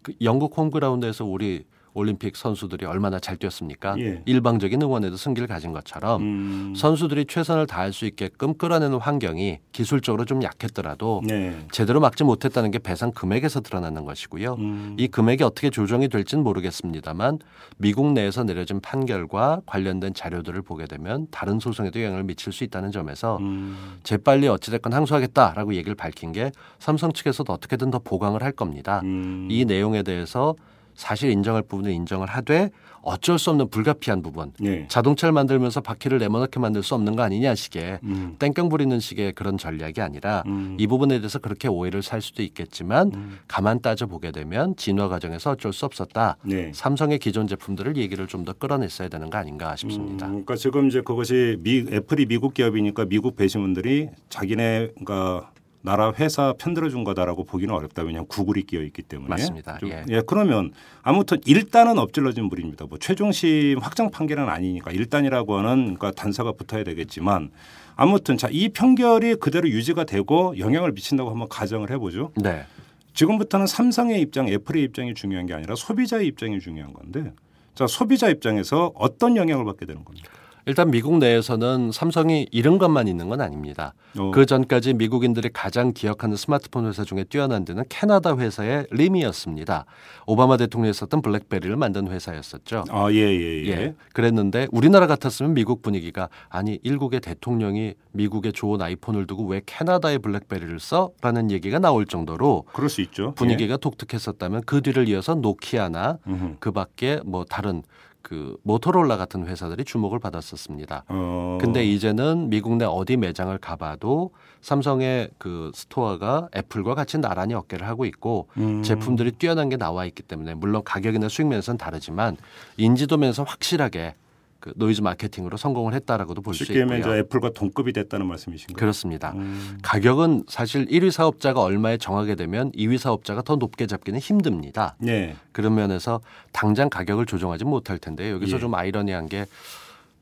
그 영국 홈그라운드에서 우리 올림픽 선수들이 얼마나 잘 뛰었습니까? 예. 일방적인 응원에도 승기를 가진 것처럼 음. 선수들이 최선을 다할 수 있게끔 끌어내는 환경이 기술적으로 좀 약했더라도 네. 제대로 막지 못했다는 게 배상 금액에서 드러나는 것이고요. 음. 이 금액이 어떻게 조정이 될지는 모르겠습니다만 미국 내에서 내려진 판결과 관련된 자료들을 보게 되면 다른 소송에도 영향을 미칠 수 있다는 점에서 음. 재빨리 어찌됐건 항소하겠다라고 얘기를 밝힌 게 삼성 측에서도 어떻게든 더 보강을 할 겁니다. 음. 이 내용에 대해서 사실 인정할 부분은 인정을 하되 어쩔 수 없는 불가피한 부분 네. 자동차를 만들면서 바퀴를 네모나게 만들 수 없는 거 아니냐 식의 음. 땡깡 부리는 식의 그런 전략이 아니라 음. 이 부분에 대해서 그렇게 오해를 살 수도 있겠지만 음. 가만 따져 보게 되면 진화 과정에서 어쩔 수 없었다. 네. 삼성의 기존 제품들을 얘기를 좀 더 끌어냈어야 되는 거 아닌가 싶습니다. 음, 그러니까 지금 이제 그것이 미, 애플이 미국 기업이니까 미국 배심원들이 자기네 그러니까 나라 회사 편들어 준 거다라고 보기는 어렵다. 왜냐하면 구글이 끼어 있기 때문에. 맞습니다. 좀- 예. 예. 그러면 아무튼 일단은 엎질러진 물입니다. 뭐 최종심 확정 판결은 아니니까 일단이라고 하는 그러니까 단서가 붙어야 되겠지만 아무튼 자 이 판결이 그대로 유지가 되고 영향을 미친다고 한번 가정을 해보죠. 네. 지금부터는 삼성의 입장, 애플의 입장이 중요한 게 아니라 소비자의 입장이 중요한 건데 자 소비자 입장에서 어떤 영향을 받게 되는 겁니까? 일단 미국 내에서는 삼성이 이런 것만 있는 건 아닙니다. 어. 그 전까지 미국인들이 가장 기억하는 스마트폰 회사 중에 뛰어난 데는 캐나다 회사의 림이었습니다. 오바마 대통령이 썼던 블랙베리를 만든 회사였었죠. 아, 예, 예, 예. 예. 그랬는데 우리나라 같았으면 미국 분위기가 아니 일국의 대통령이 미국의 좋은 아이폰을 두고 왜 캐나다의 블랙베리를 써? 라는 얘기가 나올 정도로 그럴 수 있죠. 분위기가 독특했었다면 그 뒤를 이어서 노키아나 예. 음흠. 그 밖에 뭐 다른 그 모토로라 같은 회사들이 주목을 받았었습니다. 어. 근데 이제는 미국 내 어디 매장을 가봐도 삼성의 그 스토어가 애플과 같이 나란히 어깨를 하고 있고 음. 제품들이 뛰어난 게 나와 있기 때문에 물론 가격이나 수익 면에서는 다르지만 인지도 면에서 확실하게 그 노이즈 마케팅으로 성공을 했다라고도 볼수 쉽게 하면 이제 있고요. 애플과 동급이 됐다는 말씀이신가요? 그렇습니다. 음. 가격은 사실 1위 사업자가 얼마에 정하게 되면 2위 사업자가 더 높게 잡기는 힘듭니다. 네. 그런 면에서 당장 가격을 조정하지 못할 텐데 여기서 예. 좀 아이러니한 게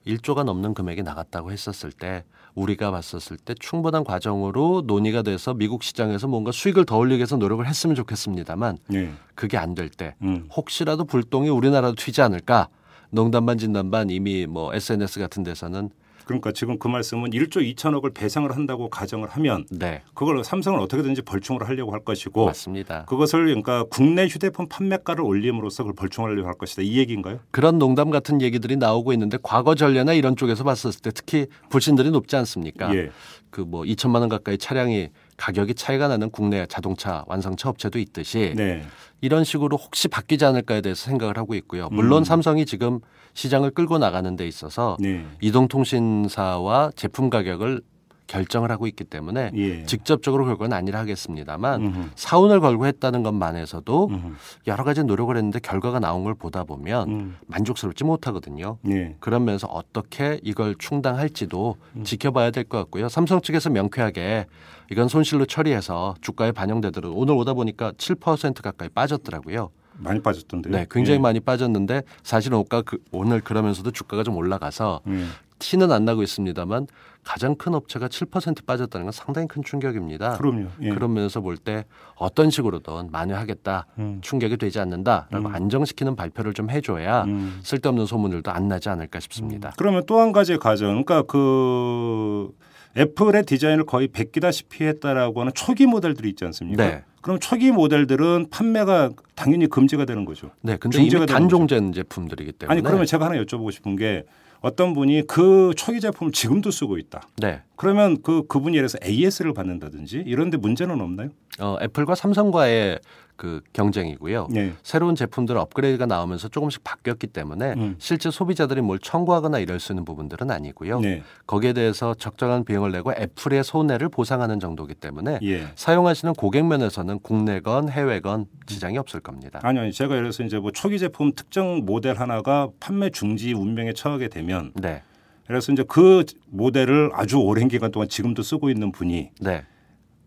1조가 넘는 금액이 나갔다고 했었을 때 우리가 봤었을 때 충분한 과정으로 논의가 돼서 미국 시장에서 뭔가 수익을 더 올리기 위해서 노력을 했으면 좋겠습니다만 네. 그게 안 될때 음. 혹시라도 불똥이 우리나라도 튀지 않을까 농담반 진담반 이미 뭐 SNS 같은 데서는 그러니까 지금 그 말씀은 1조 2천억을 배상을 한다고 가정을 하면 네 그걸 삼성은 어떻게든지 벌충을 하려고 할 것이고 맞습니다. 그것을 그러니까 국내 휴대폰 판매가를 올림으로써 그걸 벌충하려고 할 것이다. 이 얘기인가요? 그런 농담 같은 얘기들이 나오고 있는데 과거 전례나 이런 쪽에서 봤었을 때 특히 불신들이 높지 않습니까? 예. 그뭐 2천만 원 가까이 차량이 가격이 차이가 나는 국내 자동차 완성차 업체도 있듯이 네. 이런 식으로 혹시 바뀌지 않을까에 대해서 생각을 하고 있고요. 물론 음. 삼성이 지금 시장을 끌고 나가는 데 있어서 네. 이동통신사와 제품 가격을 결정을 하고 있기 때문에 예. 직접적으로 그건 아니라 하겠습니다만 음흠. 사운을 걸고 했다는 것만에서도 음흠. 여러 가지 노력을 했는데 결과가 나온 걸 보다 보면 음. 만족스럽지 못하거든요. 예. 그런 면에서 어떻게 이걸 충당할지도 지켜봐야 될 것 같고요. 삼성 측에서 명쾌하게 이건 손실로 처리해서 주가에 반영되도록 오늘 오다 보니까 7% 가까이 빠졌더라고요. 많이 빠졌던데요. 네, 굉장히 예. 많이 빠졌는데 사실은 오가 그, 오늘 그러면서도 주가가 좀 올라가서 예. 티는 안 나고 있습니다만 가장 큰 업체가 7% 빠졌다는 건 상당히 큰 충격입니다. 그럼요. 예. 그런 면에서 볼 때 어떤 식으로든 만회하겠다, 음. 충격이 되지 않는다라고 음. 안정시키는 발표를 좀 해줘야 음. 쓸데없는 소문들도 안 나지 않을까 싶습니다. 그러면 또 한 가지 가정, 그러니까 그 애플의 디자인을 거의 베끼다시피 했다라고 하는 초기 모델들이 있지 않습니까? 네. 그럼 초기 모델들은 판매가 당연히 금지가 되는 거죠. 네, 근데 이미 단종된 제품들이기 때문에 아니 그러면 제가 하나 여쭤보고 싶은 게 어떤 분이 그 초기 제품을 지금도 쓰고 있다. 네. 그러면 그 그분이 예를 들어서 AS를 받는다든지 이런데 문제는 없나요? 어, 애플과 삼성과의 그 경쟁이고요. 네. 새로운 제품들 업그레이드가 나오면서 조금씩 바뀌었기 때문에 음. 실제 소비자들이 뭘 청구하거나 이럴 수 있는 부분들은 아니고요. 네. 거기에 대해서 적정한 비용을 내고 애플의 손해를 보상하는 정도이기 때문에 예. 사용하시는 고객 면에서는 국내건 해외건 지장이 없을 겁니다. 아니 아니 제가 예를 들어서 이제 뭐 초기 제품 특정 모델 하나가 판매 중지 운명에 처하게 되면 네. 그래서 이제 그 모델을 아주 오랜 기간 동안 지금도 쓰고 있는 분이 네.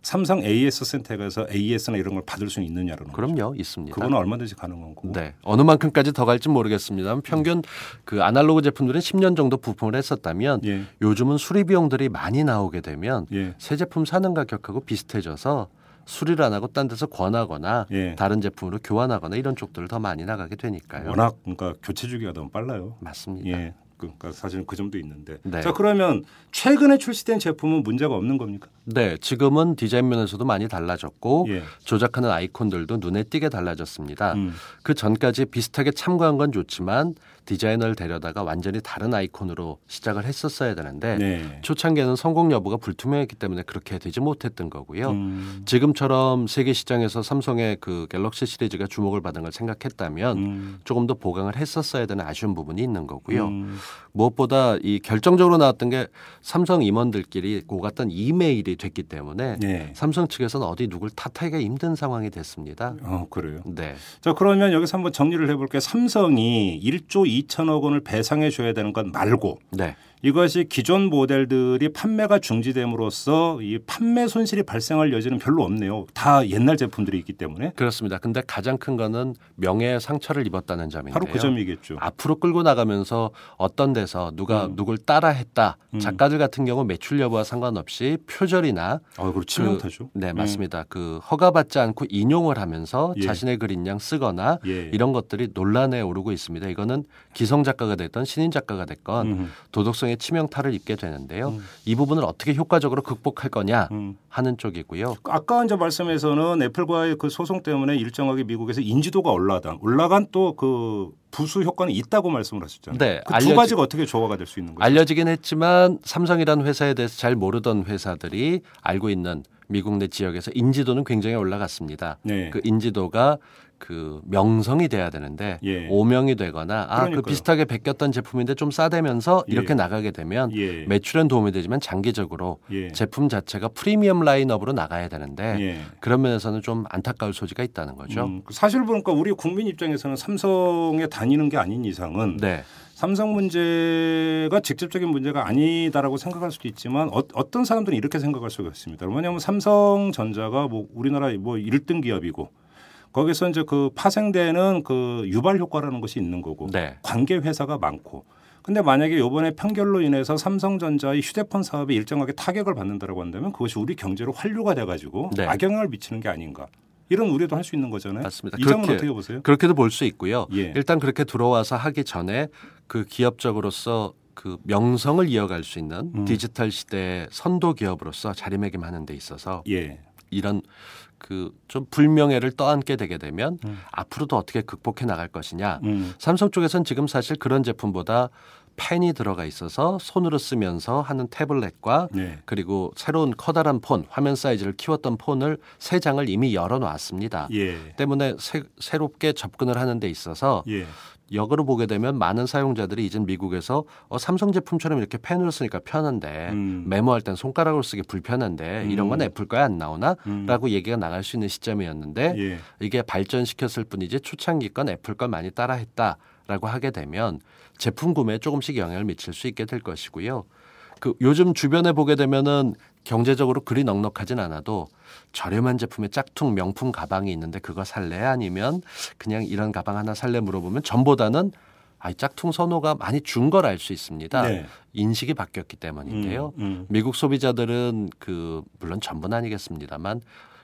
삼성 AS 센터에 가서 AS나 이런 걸 받을 수 있느냐라는 거죠. 그럼요. 있습니다. 그거는 얼마든지 가능한 거고. 네. 어느 만큼까지 더 갈지 모르겠습니다만 평균 그 아날로그 제품들은 10년 정도 부품을 했었다면 예. 요즘은 수리 비용들이 많이 나오게 되면 예. 새 제품 사는 가격하고 비슷해져서 수리를 안 하고 딴 데서 권하거나 예. 다른 제품으로 교환하거나 이런 쪽들을 더 많이 나가게 되니까요. 워낙 그러니까 교체 주기가 너무 빨라요. 맞습니다. 예. 그러니까 사실은 그 점도 있는데. 네. 자 그러면 최근에 출시된 제품은 문제가 없는 겁니까? 네, 지금은 디자인 면에서도 많이 달라졌고 예. 조작하는 아이콘들도 눈에 띄게 달라졌습니다. 음. 그 전까지 비슷하게 참고한 건 좋지만 디자이너를 데려다가 완전히 다른 아이콘으로 시작을 했었어야 되는데 네. 초창기에는 성공 여부가 불투명했기 때문에 그렇게 되지 못했던 거고요. 음. 지금처럼 세계 시장에서 삼성의 그 갤럭시 시리즈가 주목을 받은 걸 생각했다면 음. 조금 더 보강을 했었어야 되는 아쉬운 부분이 있는 거고요. 음. 무엇보다 이 결정적으로 나왔던 게 삼성 임원들끼리 오갔던 이메일이 됐기 때문에 네. 삼성 측에서는 어디 누굴 탓하기가 힘든 상황이 됐습니다. 어 그래요. 네. 자 그러면 여기서 한번 정리를 해볼게. 삼성이 1조 2천억 원을 배상해 줘야 되는 것 말고 네. 이것이 기존 모델들이 판매가 중지됨으로써 이 판매 손실이 발생할 여지는 별로 없네요. 다 옛날 제품들이 있기 때문에 그렇습니다. 근데 가장 큰 거는 명예의 상처를 입었다는 점인데요. 바로 그 점이겠죠. 앞으로 끌고 나가면서 어떤 데서 누가 음. 누굴 따라했다 음. 작가들 같은 경우 매출 여부와 상관없이 표절이나 아, 그리고 치명타죠. 네 맞습니다. 그 허가받지 않고 인용을 하면서 예. 자신의 글인 양 쓰거나 예. 이런 것들이 논란에 오르고 있습니다. 이거는 기성 작가가 됐던 신인 작가가 됐건 음, 도덕성 의 치명타를 입게 되는데요. 음. 이 부분을 어떻게 효과적으로 극복할 거냐 음. 하는 쪽이고요. 아까 이제 말씀에서는 애플과의 그 소송 때문에 일정하게 미국에서 인지도가 올라간 올라간 또 그 부수 효과는 있다고 말씀을 하셨잖아요. 네, 그두 알려지- 가지가 어떻게 조화가 될 수 있는 거죠? 알려지긴 했지만 삼성이라는 회사에 대해서 잘 모르던 회사들이 알고 있는 미국 내 지역에서 인지도는 굉장히 올라갔습니다. 네. 그 인지도가 그 명성이 돼야 되는데 예. 오명이 되거나 아 그. 비슷하게 베꼈던 제품인데 좀 싸대면서 이렇게 예. 나가게 되면 예. 매출엔 도움이 되지만 장기적으로 예. 제품 자체가 프리미엄 라인업으로 나가야 되는데 예. 그런 면에서는 좀 안타까울 소지가 있다는 거죠. 음, 사실 보니까 우리 국민 입장에서는 삼성에 다니는 게 아닌 이상은 네. 삼성 문제가 직접적인 문제가 아니다라고 생각할 수도 있지만 어, 떤 사람들은 이렇게 생각할 수가 있습니다. 왜냐하면 삼성전자가 뭐 우리나라 뭐 1등 기업이고 거기서 이제 그 파생되는 그 유발 효과라는 것이 있는 거고 네. 관계 회사가 많고 근데 만약에 이번에 판결로 인해서 삼성전자의 휴대폰 사업에 일정하게 타격을 받는다라고 한다면 그것이 우리 경제로 환류가 돼 가지고 네. 악영향을 미치는 게 아닌가 이런 우려도 할 수 있는 거잖아요. 맞습니다. 이 점은 그렇게- 어떻게 보세요? 그렇게도 볼 수 있고요. 예. 일단 그렇게 들어와서 하기 전에 그 기업적으로서 그 명성을 이어갈 수 있는 음. 디지털 시대의 선도 기업으로서 자리매김하는 데 있어서 예. 이런 그 좀 불명예를 떠안게 되게 되면 음. 앞으로도 어떻게 극복해 나갈 것이냐. 음. 삼성 쪽에서는 지금 사실 그런 제품보다 펜이 들어가 있어서 손으로 쓰면서 하는 태블릿과 네. 그리고 새로운 커다란 폰, 화면 사이즈를 키웠던 폰을 세 장을 이미 열어놨습니다. 예. 때문에 새, 새롭게 접근을 하는 데 있어서 예. 역으로 보게 되면 많은 사용자들이 이젠 미국에서 어, 삼성 제품처럼 이렇게 펜으로 쓰니까 편한데 음. 메모할 땐 손가락으로 쓰기 불편한데 이런 건 음. 애플 거에 안 나오나? 음. 라고 얘기가 나갈 수 있는 시점이었는데 예. 이게 발전시켰을 뿐이지 초창기 건 애플 걸 많이 따라했다라고 하게 되면 제품 구매에 조금씩 영향을 미칠 수 있게 될 것이고요. 그 요즘 주변에 보게 되면은 경제적으로 그리 넉넉하진 않아도 저렴한 제품의 짝퉁 명품 가방이 있는데 그거 살래 아니면 그냥 이런 가방 하나 살래 물어보면 전보다는 아, 이 짝퉁 선호가 많이 준 걸 알 수 있습니다. 네. 인식이 바뀌었기 때문인데요. 음, 음. 미국 소비자들은 그 물론 전부는 아니겠습니다만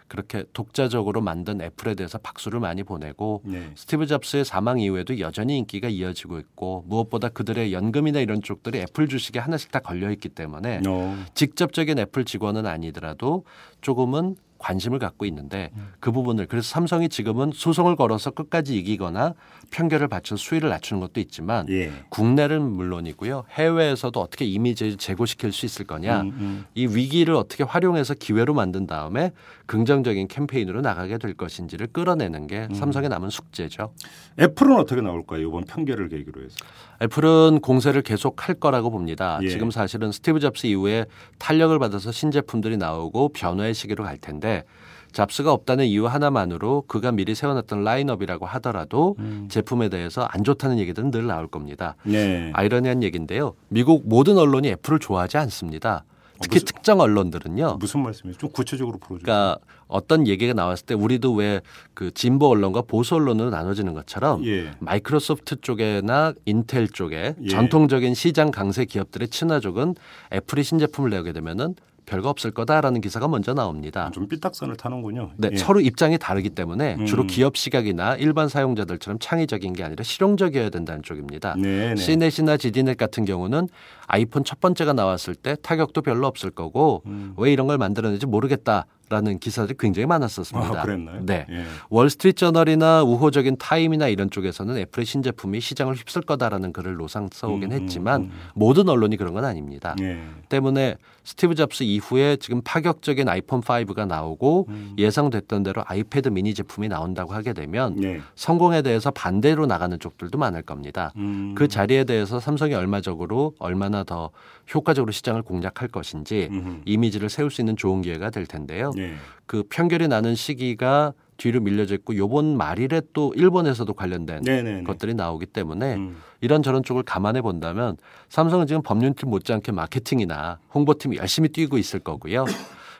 그렇게 독자적으로 만든 애플에 대해서 박수를 많이 보내고 네. 스티브 잡스의 사망 이후에도 여전히 인기가 이어지고 있고 무엇보다 그들의 연금이나 이런 쪽들이 애플 주식에 하나씩 다 걸려 있기 때문에 어. 직접적인 애플 직원은 아니더라도 조금은 관심을 갖고 있는데 음. 그 부분을 그래서 삼성이 지금은 소송을 걸어서 끝까지 이기거나 편결을 바쳐 수위를 낮추는 것도 있지만 예. 국내는 물론이고요 해외에서도 어떻게 이미지를 제고시킬 수 있을 거냐 음, 음. 이 위기를 어떻게 활용해서 기회로 만든 다음에 긍정적인 캠페인으로 나가게 될 것인지를 끌어내는 게 음. 삼성에 남은 숙제죠. 애플은 어떻게 나올까요? 이번 판결을 계기로 해서. 애플은 공세를 계속 할 거라고 봅니다. 예. 지금 사실은 스티브 잡스 이후에 탄력을 받아서 신제품들이 나오고 변화의 시기로 갈 텐데 잡스가 없다는 이유 하나만으로 그가 미리 세워놨던 라인업이라고 하더라도 음. 제품에 대해서 안 좋다는 얘기들은 늘 나올 겁니다. 네. 아이러니한 얘기인데요. 미국 모든 언론이 애플을 좋아하지 않습니다. 특히 무슨- 특정 언론들은요. 무슨 말씀이세요? 좀 구체적으로 풀어주세요. 그러니까 어떤 얘기가 나왔을 때 우리도 왜 그 진보 언론과 보수 언론으로 나눠지는 것처럼 예. 마이크로소프트 쪽에나 인텔 쪽에 예. 전통적인 시장 강세 기업들의 친화족은 애플이 신제품을 내게 되면은 별거 없을 거다라는 기사가 먼저 나옵니다. 좀 삐딱선을 타는군요. 네, 예. 서로 입장이 다르기 때문에 음. 주로 기업 시각이나 일반 사용자들처럼 창의적인 게 아니라 실용적이어야 된다는 쪽입니다. 네, 네. CNET이나 ZDNet 같은 경우는 아이폰 첫 번째가 나왔을 때 타격도 별로 없을 거고 음. 왜 이런 걸 만들었는지 모르겠다 라는 기사들이 굉장히 많았었습니다. 아, 그랬나요? 네. 예. 월스트리트 저널이나 우호적인 타임이나 이런 쪽에서는 애플의 신제품이 시장을 휩쓸 거다라는 글을 노상 써오긴 음, 음, 했지만 음. 모든 언론이 그런 건 아닙니다. 예. 때문에 스티브 잡스 이후에 지금 파격적인 아이폰 5가 나오고 음. 예상됐던 대로 아이패드 미니 제품이 나온다고 하게 되면 예. 성공에 대해서 반대로 나가는 쪽들도 많을 겁니다. 음. 그 자리에 대해서 삼성이 얼마적으로 얼마나 더 효과적으로 시장을 공략할 것인지. 이미지를 세울 수 있는 좋은 기회가 될 텐데요. 예. 그 편결이 나는 시기가 뒤로 밀려져 있고 요번 말일에 또 일본에서도 관련된 네네. 것들이 나오기 때문에 음. 이런 저런 쪽을 감안해 본다면 삼성은 지금 법률팀 못지않게 마케팅이나 홍보팀이 열심히 뛰고 있을 거고요.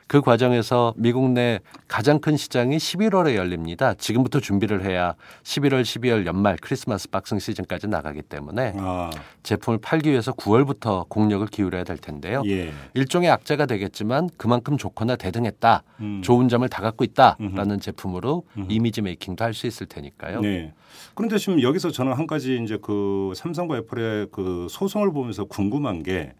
그 과정에서 미국 내 가장 큰 시장이 11월에 열립니다. 지금부터 준비를 해야 11월, 12월 연말 크리스마스 박싱 시즌까지 나가기 때문에 아, 제품을 팔기 위해서 9월부터 공력을 기울여야 될 텐데요. 예. 일종의 악재가 되겠지만 그만큼 좋거나 대등했다. 음. 좋은 점을 다 갖고 있다라는 제품으로 이미지 메이킹도 할 수 있을 테니까요. 네. 그런데 지금 여기서 저는 한 가지 이제 그 삼성과 애플의 그 소송을 보면서 궁금한 게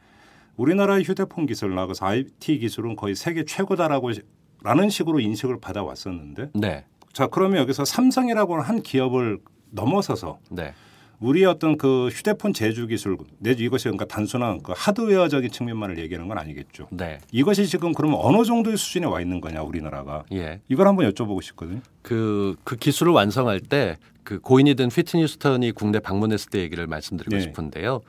우리나라의 휴대폰 기술나 그 IT 기술은 거의 세계 최고다라고 시- 라는 식으로 인식을 받아왔었는데 네. 자 그러면 여기서 삼성이라고 하는 한 기업을 넘어서서 네. 우리의 어떤 그 휴대폰 제조 기술 내지 이것이 그러니까 단순한 그 하드웨어적인 측면만을 얘기하는 건 아니겠죠. 네. 이것이 지금 그러면 어느 정도의 수준에 와 있는 거냐 우리나라가 예. 이걸 한번 여쭤보고 싶거든요. 그, 그 기술을 완성할 때 그 고인이 된 휘트니 휴스턴이 국내 방문했을 때 얘기를 말씀드리고 네. 싶은데요.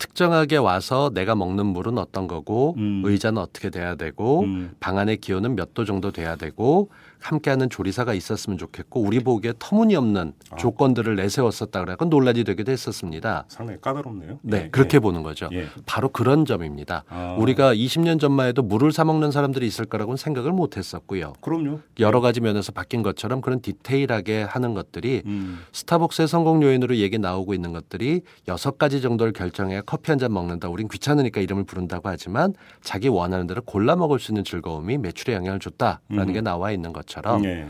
특정하게 와서 내가 먹는 물은 어떤 거고 음. 의자는 어떻게 돼야 되고 음. 방 안의 기온은 몇 도 정도 돼야 되고 함께하는 조리사가 있었으면 좋겠고 우리 보기에 터무니없는 아. 조건들을 내세웠었다 그래서 논란이 되기도 했었습니다. 상당히 까다롭네요. 네, 예, 그렇게 예. 보는 거죠. 예. 바로 그런 점입니다. 아. 우리가 20년 전만 해도 물을 사 먹는 사람들이 있을 거라고는 생각을 못 했었고요. 그럼요. 여러 가지 면에서 바뀐 것처럼 그런 디테일하게 하는 것들이 음. 스타벅스의 성공 요인으로 얘기 나오고 있는 것들이 여섯 가지 정도를 결정해야 커피 한 잔 먹는다. 우린 귀찮으니까 이름을 부른다고 하지만 자기 원하는 대로 골라 먹을 수 있는 즐거움이 매출에 영향을 줬다라는 음. 게 나와 있는 것처럼 예.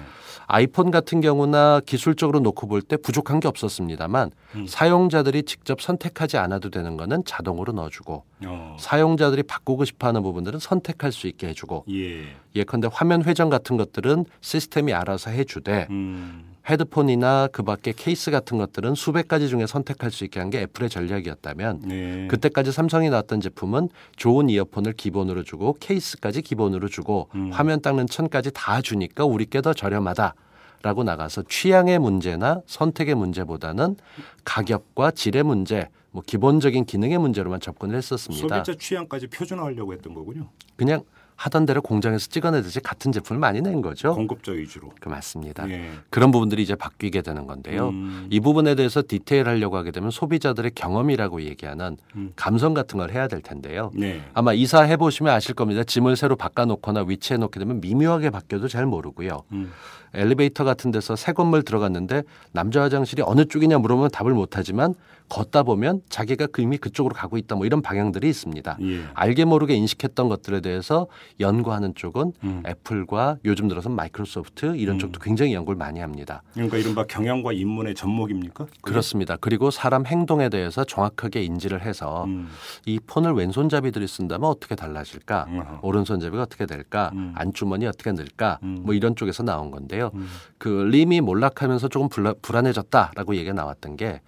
아이폰 같은 경우나 기술적으로 놓고 볼 때 부족한 게 없었습니다만 음. 사용자들이 직접 선택하지 않아도 되는 거는 자동으로 넣어주고 어. 사용자들이 바꾸고 싶어하는 부분들은 선택할 수 있게 해주고 예. 예컨대 화면 회전 같은 것들은 시스템이 알아서 해주되 음. 헤드폰이나 그 밖에 케이스 같은 것들은 수백 가지 중에 선택할 수 있게 한 게 애플의 전략이었다면 네. 그때까지 삼성이 나왔던 제품은 좋은 이어폰을 기본으로 주고 케이스까지 기본으로 주고 음. 화면 닦는 천까지 다 주니까 우리께 더 저렴하다 라고 나가서 취향의 문제나 선택의 문제보다는 가격과 질의 문제, 뭐 기본적인 기능의 문제로만 접근을 했었습니다. 소비자 취향까지 표준화하려고 했던 거군요. 그냥 하던 대로 공장에서 찍어내듯이 같은 제품을 많이 낸 거죠. 공급자 위주로. 그 맞습니다. 예. 그런 부분들이 이제 바뀌게 되는 건데요. 음. 이 부분에 대해서 디테일하려고 하게 되면 소비자들의 경험이라고 얘기하는 음. 감성 같은 걸 해야 될 텐데요. 네. 아마 이사해 보시면 아실 겁니다. 짐을 새로 바꿔놓거나 위치해 놓게 되면 미묘하게 바뀌어도 잘 모르고요. 음. 엘리베이터 같은 데서 새 건물 들어갔는데 남자 화장실이 어느 쪽이냐 물어보면 답을 못하지만 걷다 보면 자기가 그 이미 그쪽으로 가고 있다 뭐 이런 방향들이 있습니다. 예. 알게 모르게 인식했던 것들에 대해서 연구하는 쪽은 음. 애플과 요즘 들어서 마이크로소프트 이런 쪽도 굉장히 연구를 많이 합니다. 그러니까 이른바 경영과 인문의 접목입니까? 그렇습니다. 그리고 사람 행동에 대해서 정확하게 인지를 해서 음. 이 폰을 왼손잡이들이 쓴다면 어떻게 달라질까? 오른손잡이가 어떻게 될까? 음. 안주머니 어떻게 늘까? 음. 뭐 이런 쪽에서 나온 건데요. 음. 그 림이 몰락하면서 조금 불안해졌다라고 얘기가 나왔던 게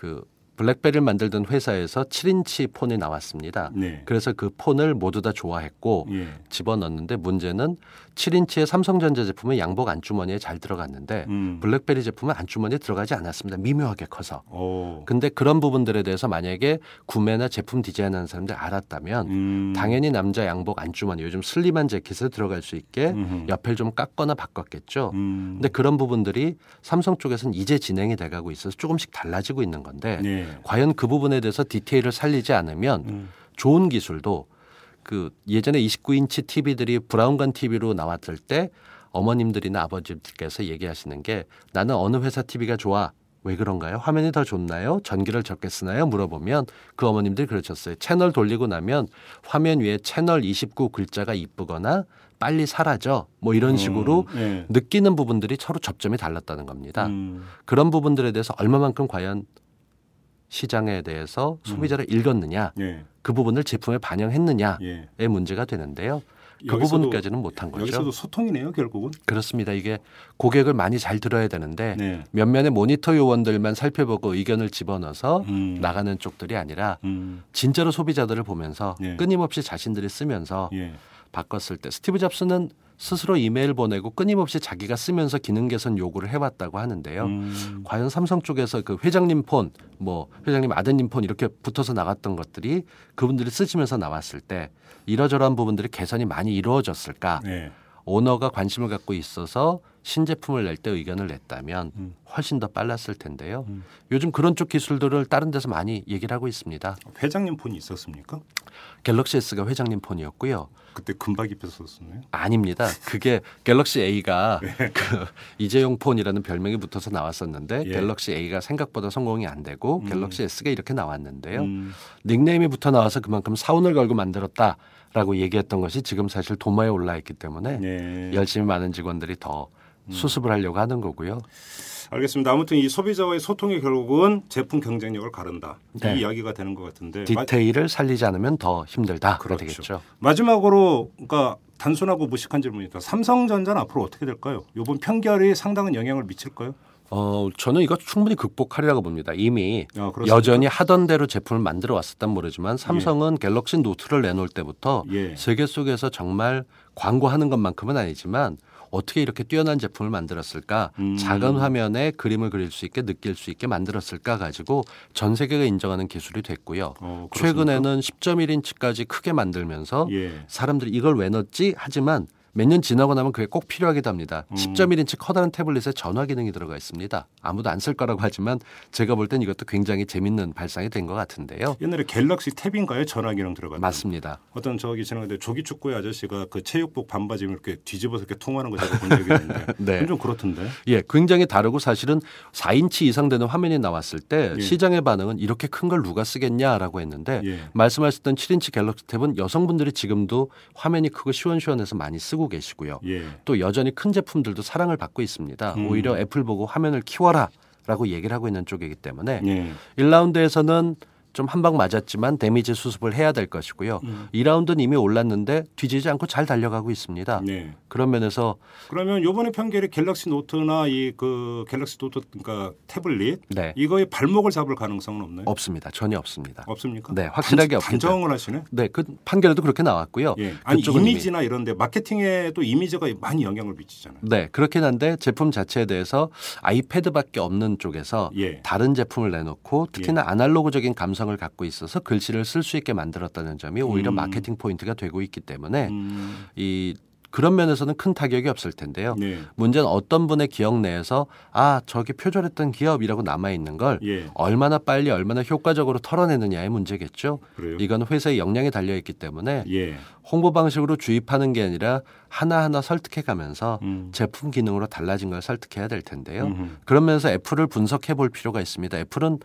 그 블랙베리를 만들던 회사에서 7인치 폰이 나왔습니다. 네. 그래서 그 폰을 모두 다 좋아했고 예. 집어넣는데 문제는 7인치의 삼성전자 제품은 양복 안주머니에 잘 들어갔는데 음. 블랙베리 제품은 안주머니에 들어가지 않았습니다. 미묘하게 커서. 오. 근데 그런 부분들에 대해서 만약에 구매나 제품 디자인하는 사람들이 알았다면 음. 당연히 남자 양복 안주머니 요즘 슬림한 재킷에 들어갈 수 있게 음흠. 옆을 좀 깎거나 바꿨겠죠. 음. 근데 그런 부분들이 삼성 쪽에서는 이제 진행이 돼가고 있어서 조금씩 달라지고 있는 건데 네. 과연 그 부분에 대해서 디테일을 살리지 않으면 음. 좋은 기술도 그 예전에 29인치 TV들이 브라운관 TV로 나왔을 때 어머님들이나 아버지들께서 얘기하시는 게 나는 어느 회사 TV가 좋아. 왜 그런가요? 화면이 더 좋나요? 전기를 적게 쓰나요? 물어보면 그 어머님들이 그러셨어요. 채널 돌리고 나면 화면 위에 채널 29 글자가 이쁘거나 빨리 사라져. 뭐 이런 식으로 음. 예. 느끼는 부분들이 서로 접점이 달랐다는 겁니다. 음. 그런 부분들에 대해서 얼마만큼 과연 시장에 대해서 소비자를 읽었느냐, 예. 그 부분을 제품에 반영했느냐의 예. 문제가 되는데요. 그 여기서도- 부분까지는 못한 거죠. 여기서도 소통이네요, 결국은. 그렇습니다. 이게 고객을 많이 잘 들어야 되는데 네. 몇몇의 모니터 요원들만 살펴보고 의견을 집어넣어서 음. 나가는 쪽들이 아니라 음. 진짜로 소비자들을 보면서 네. 끊임없이 자신들이 쓰면서 예. 바꿨을 때 스티브 잡스는 스스로 이메일 보내고 끊임없이 자기가 쓰면서 기능 개선 요구를 해왔다고 하는데요. 음. 과연 삼성 쪽에서 그 회장님 폰, 뭐 회장님 아드님 폰 이렇게 붙어서 나갔던 것들이 그분들이 쓰시면서 나왔을 때 이러저러한 부분들이 개선이 많이 이루어졌을까? 네. 오너가 관심을 갖고 있어서 신제품을 낼 때 의견을 냈다면 음. 훨씬 더 빨랐을 텐데요. 음. 요즘 그런 쪽 기술들을 다른 데서 많이 얘기를 하고 있습니다. 회장님 폰이 있었습니까? 갤럭시 S가 회장님 폰이었고요. 그때 금박 입혀서 썼나요? 아닙니다. 그게 갤럭시 A가 네. 그 이재용 폰이라는 별명이 붙어서 나왔었는데 예. 갤럭시 A가 생각보다 성공이 안 되고 음. 갤럭시 S가 이렇게 나왔는데요. 음, 닉네임이 붙어 나와서 그만큼 사운을 걸고 만들었다라고 얘기했던 것이 지금 사실 도마에 올라 있기 때문에 네. 열심히 많은 직원들이 더 음. 수습을 하려고 하는 거고요. 알겠습니다. 아무튼 이 소비자와의 소통이 결국은 제품 경쟁력을 가른다. 네. 이 이야기가 되는 것 같은데 마- 디테일을 살리지 않으면 더 힘들다가 그렇죠. 되겠죠. 마지막으로 그러니까 단순하고 무식한 질문이니까 삼성전자는 앞으로 어떻게 될까요? 이번 편결이 상당한 영향을 미칠까요? 어, 저는 이거 충분히 극복하리라고 봅니다. 이미 아? 여전히 하던 대로 제품을 만들어 왔었단 모르지만 삼성은 갤럭시 노트를 내놓을 때부터 예. 세계 속에서 정말 광고하는 것만큼은 아니지만 어떻게 이렇게 뛰어난 제품을 만들었을까? 음. 작은 화면에 그림을 그릴 수 있게 느낄 수 있게 만들었을까 가지고 전 세계가 인정하는 기술이 됐고요. 어? 최근에는 10.1인치까지 크게 만들면서 예. 사람들이 이걸 왜 넣었지? 하지만 몇 년 지나고 나면 그게 꼭 필요하기도 합니다. 음. 10.1인치 커다란 태블릿에 전화 기능이 들어가 있습니다. 아무도 안 쓸 거라고 하지만 제가 볼 땐 이것도 굉장히 재밌는 발상이 된 것 같은데요. 옛날에 갤럭시 탭인가요? 전화 기능 들어간 맞습니다. 어떤 저기 지나가는데 조기 축구의 아저씨가 그 체육복 반바지 이렇게 뒤집어서 이렇게 통하는 거 제가 본 적이 있는데 네. 좀 그렇던데. 예, 굉장히 다르고 사실은 4인치 이상 되는 화면이 나왔을 때 예. 시장의 반응은 이렇게 큰 걸 누가 쓰겠냐라고 했는데 예. 말씀하셨던 7인치 갤럭시 탭은 여성분들이 지금도 화면이 크고 시원시원해서 많이 쓰고 계시고요. 예. 또 여전히 큰 제품들도 사랑을 받고 있습니다. 음. 오히려 애플 보고 화면을 키워라 라고 얘기를 하고 있는 쪽이기 때문에 예. 1라운드에서는 좀 한 방 맞았지만 데미지 수습을 해야 될 것이고요. 음. 2라운드는 이미 올랐는데 뒤지지 않고 잘 달려가고 있습니다. 네. 그런 면에서 그러면 요번에 판결이 갤럭시 노트나 이 그 갤럭시 노트 그러니까 태블릿 네 이거의 발목을 잡을 가능성은 없나요? 없습니다. 전혀 없습니다. 없습니까? 네, 확실하게 없기 단정을 하시네. 네, 그 판결에도 그렇게 나왔고요. 예. 아니 이미- 이미지나 이런 데 마케팅에도 이미지가 많이 영향을 미치잖아요. 네, 그렇긴 한데 제품 자체에 대해서 아이패드밖에 없는 쪽에서 예. 다른 제품을 내놓고 특히나 아날로그적인 감성 을 갖고 있어서 글씨를 쓸 수 있게 만들었다는 점이 오히려 음. 마케팅 포인트가 되고 있기 때문에 음, 이 그런 면에서는 큰 타격이 없을 텐데요. 네. 문제는 어떤 분의 기억 내에서 아 저기 표절했던 기업이라고 남아 있는 걸 예. 얼마나 빨리 얼마나 효과적으로 털어내느냐의 문제겠죠. 그래요. 이건 회사의 역량에 달려 있기 때문에 예. 홍보 방식으로 주입하는 게 아니라 하나하나 설득해 가면서 음. 제품 기능으로 달라진 걸 설득해야 될 텐데요. 음흠. 그런 면에서 애플을 분석해 볼 필요가 있습니다. 애플은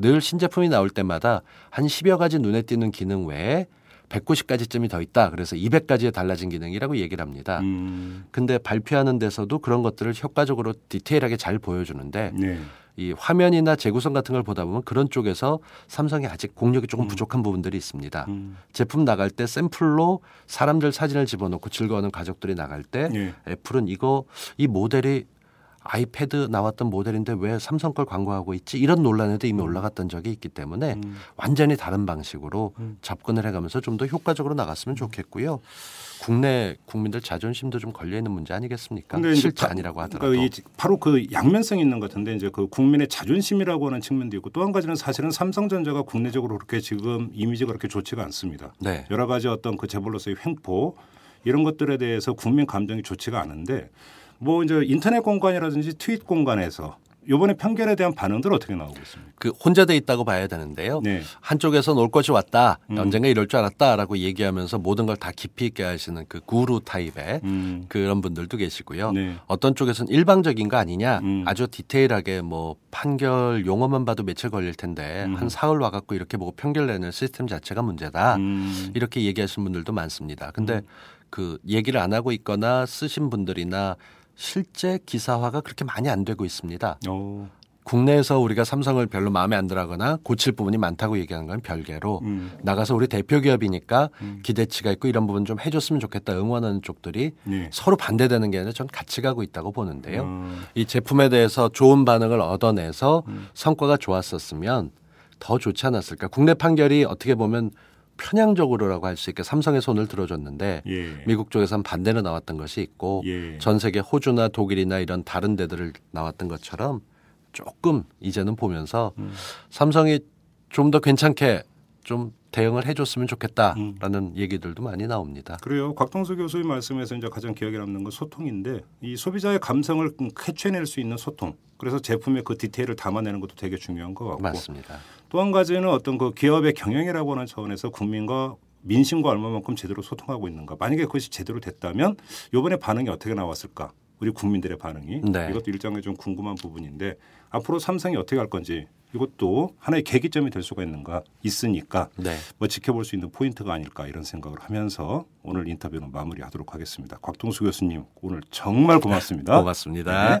늘 신제품이 나올 때마다 한 10여 가지 눈에 띄는 기능 외에 190가지쯤이 더 있다. 그래서 200가지의 달라진 기능이라고 얘기를 합니다. 음, 근데 발표하는 데서도 그런 것들을 효과적으로 디테일하게 잘 보여주는데 네. 이 화면이나 재구성 같은 걸 보다 보면 그런 쪽에서 삼성이 아직 공력이 조금 음. 부족한 부분들이 있습니다. 음, 제품 나갈 때 샘플로 사람들 사진을 집어넣고 즐거워하는 가족들이 나갈 때 예. 애플은 이거 이 모델이 아이패드 나왔던 모델인데 왜 삼성 걸 광고하고 있지 이런 논란에도 이미 올라갔던 적이 있기 때문에 음. 완전히 다른 방식으로 음. 접근을 해가면서 좀 더 효과적으로 나갔으면 좋겠고요. 국내 국민들 자존심도 좀 걸려 있는 문제 아니겠습니까? 실제 바- 아니라고 하더라도 그러니까 이 바로 그 양면성이 있는 것 같은데 이제 그 국민의 자존심이라고 하는 측면도 있고 또 한 가지는 사실은 삼성전자가 국내적으로 그렇게 지금 이미지가 그렇게 좋지가 않습니다. 네. 여러 가지 어떤 그 재벌로서의 횡포 이런 것들에 대해서 국민 감정이 좋지가 않은데 뭐 이제 인터넷 공간이라든지 트윗 공간에서 이번에 편결에 대한 반응들 어떻게 나오고 있습니까? 그 혼자 돼 있다고 봐야 되는데요. 네. 한쪽에서 놀 것이 왔다. 음. 언젠가 이럴 줄 알았다라고 얘기하면서 모든 걸 다 깊이 있게 하시는 그 구루 타입의 음. 그런 분들도 계시고요. 네. 어떤 쪽에서는 일방적인 거 아니냐. 음. 아주 디테일하게 뭐 판결 용어만 봐도 며칠 걸릴 텐데 음. 한 사흘 와 갖고 이렇게 보고 편결 내는 시스템 자체가 문제다. 음. 이렇게 얘기하시는 분들도 많습니다. 근데 그 얘기를 안 하고 있거나 쓰신 분들이나 실제 기사화가 그렇게 많이 안 되고 있습니다. 어. 국내에서 우리가 삼성을 별로 마음에 안 들어하거나 고칠 부분이 많다고 얘기하는 건 별개로 음. 나가서 우리 대표 기업이니까 음. 기대치가 있고 이런 부분 좀 해줬으면 좋겠다 응원하는 쪽들이 네. 서로 반대되는 게 아니라 전 같이 가고 있다고 보는데요. 음. 이 제품에 대해서 좋은 반응을 얻어내서 음. 성과가 좋았었으면 더 좋지 않았을까. 국내 판결이 어떻게 보면 편향적으로라고 할 수 있게 삼성의 손을 들어줬는데 예. 미국 쪽에서는 반대로 나왔던 것이 있고 예. 전 세계 호주나 독일이나 이런 다른 데들을 나왔던 것처럼 조금 이제는 보면서 음. 삼성이 좀 더 괜찮게 좀 대응을 해줬으면 좋겠다라는 음. 얘기들도 많이 나옵니다. 그래요. 곽동수 교수의 말씀에서 이제 가장 기억에 남는 건 소통인데 이 소비자의 감성을 캐쳐낼 수 있는 소통. 그래서 제품의 그 디테일을 담아내는 것도 되게 중요한 것 같고 맞습니다. 또 한 가지는 어떤 그 기업의 경영이라고 하는 차원에서 국민과 민심과 얼마만큼 제대로 소통하고 있는가. 만약에 그것이 제대로 됐다면 이번에 반응이 어떻게 나왔을까? 우리 국민들의 반응이 네. 이것도 일정에 좀 궁금한 부분인데 앞으로 삼성이 어떻게 할 건지 이것도 하나의 계기점이 될 수가 있는가 있으니까 네. 뭐 지켜볼 수 있는 포인트가 아닐까 이런 생각을 하면서 오늘 인터뷰는 마무리하도록 하겠습니다. 곽동수 교수님 오늘 정말 고맙습니다. 고맙습니다. 네.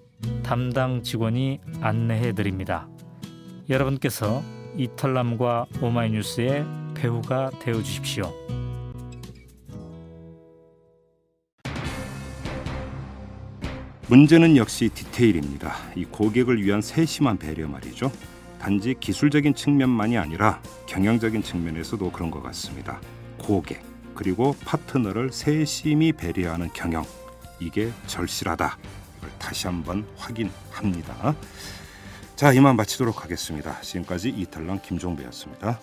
담당 직원이 안내해 드립니다. 여러분께서 이털남과 오마이뉴스의 배우가 되어 주십시오. 문제는 역시 디테일입니다. 이 고객을 위한 세심한 배려 말이죠. 단지 기술적인 측면만이 아니라 경영적인 측면에서도 그런 것 같습니다. 고객 그리고 파트너를 세심히 배려하는 경영 이게 절실하다. 다시 한번 확인합니다. 자 이만 마치도록 하겠습니다. 지금까지 이탈랑 김종배였습니다.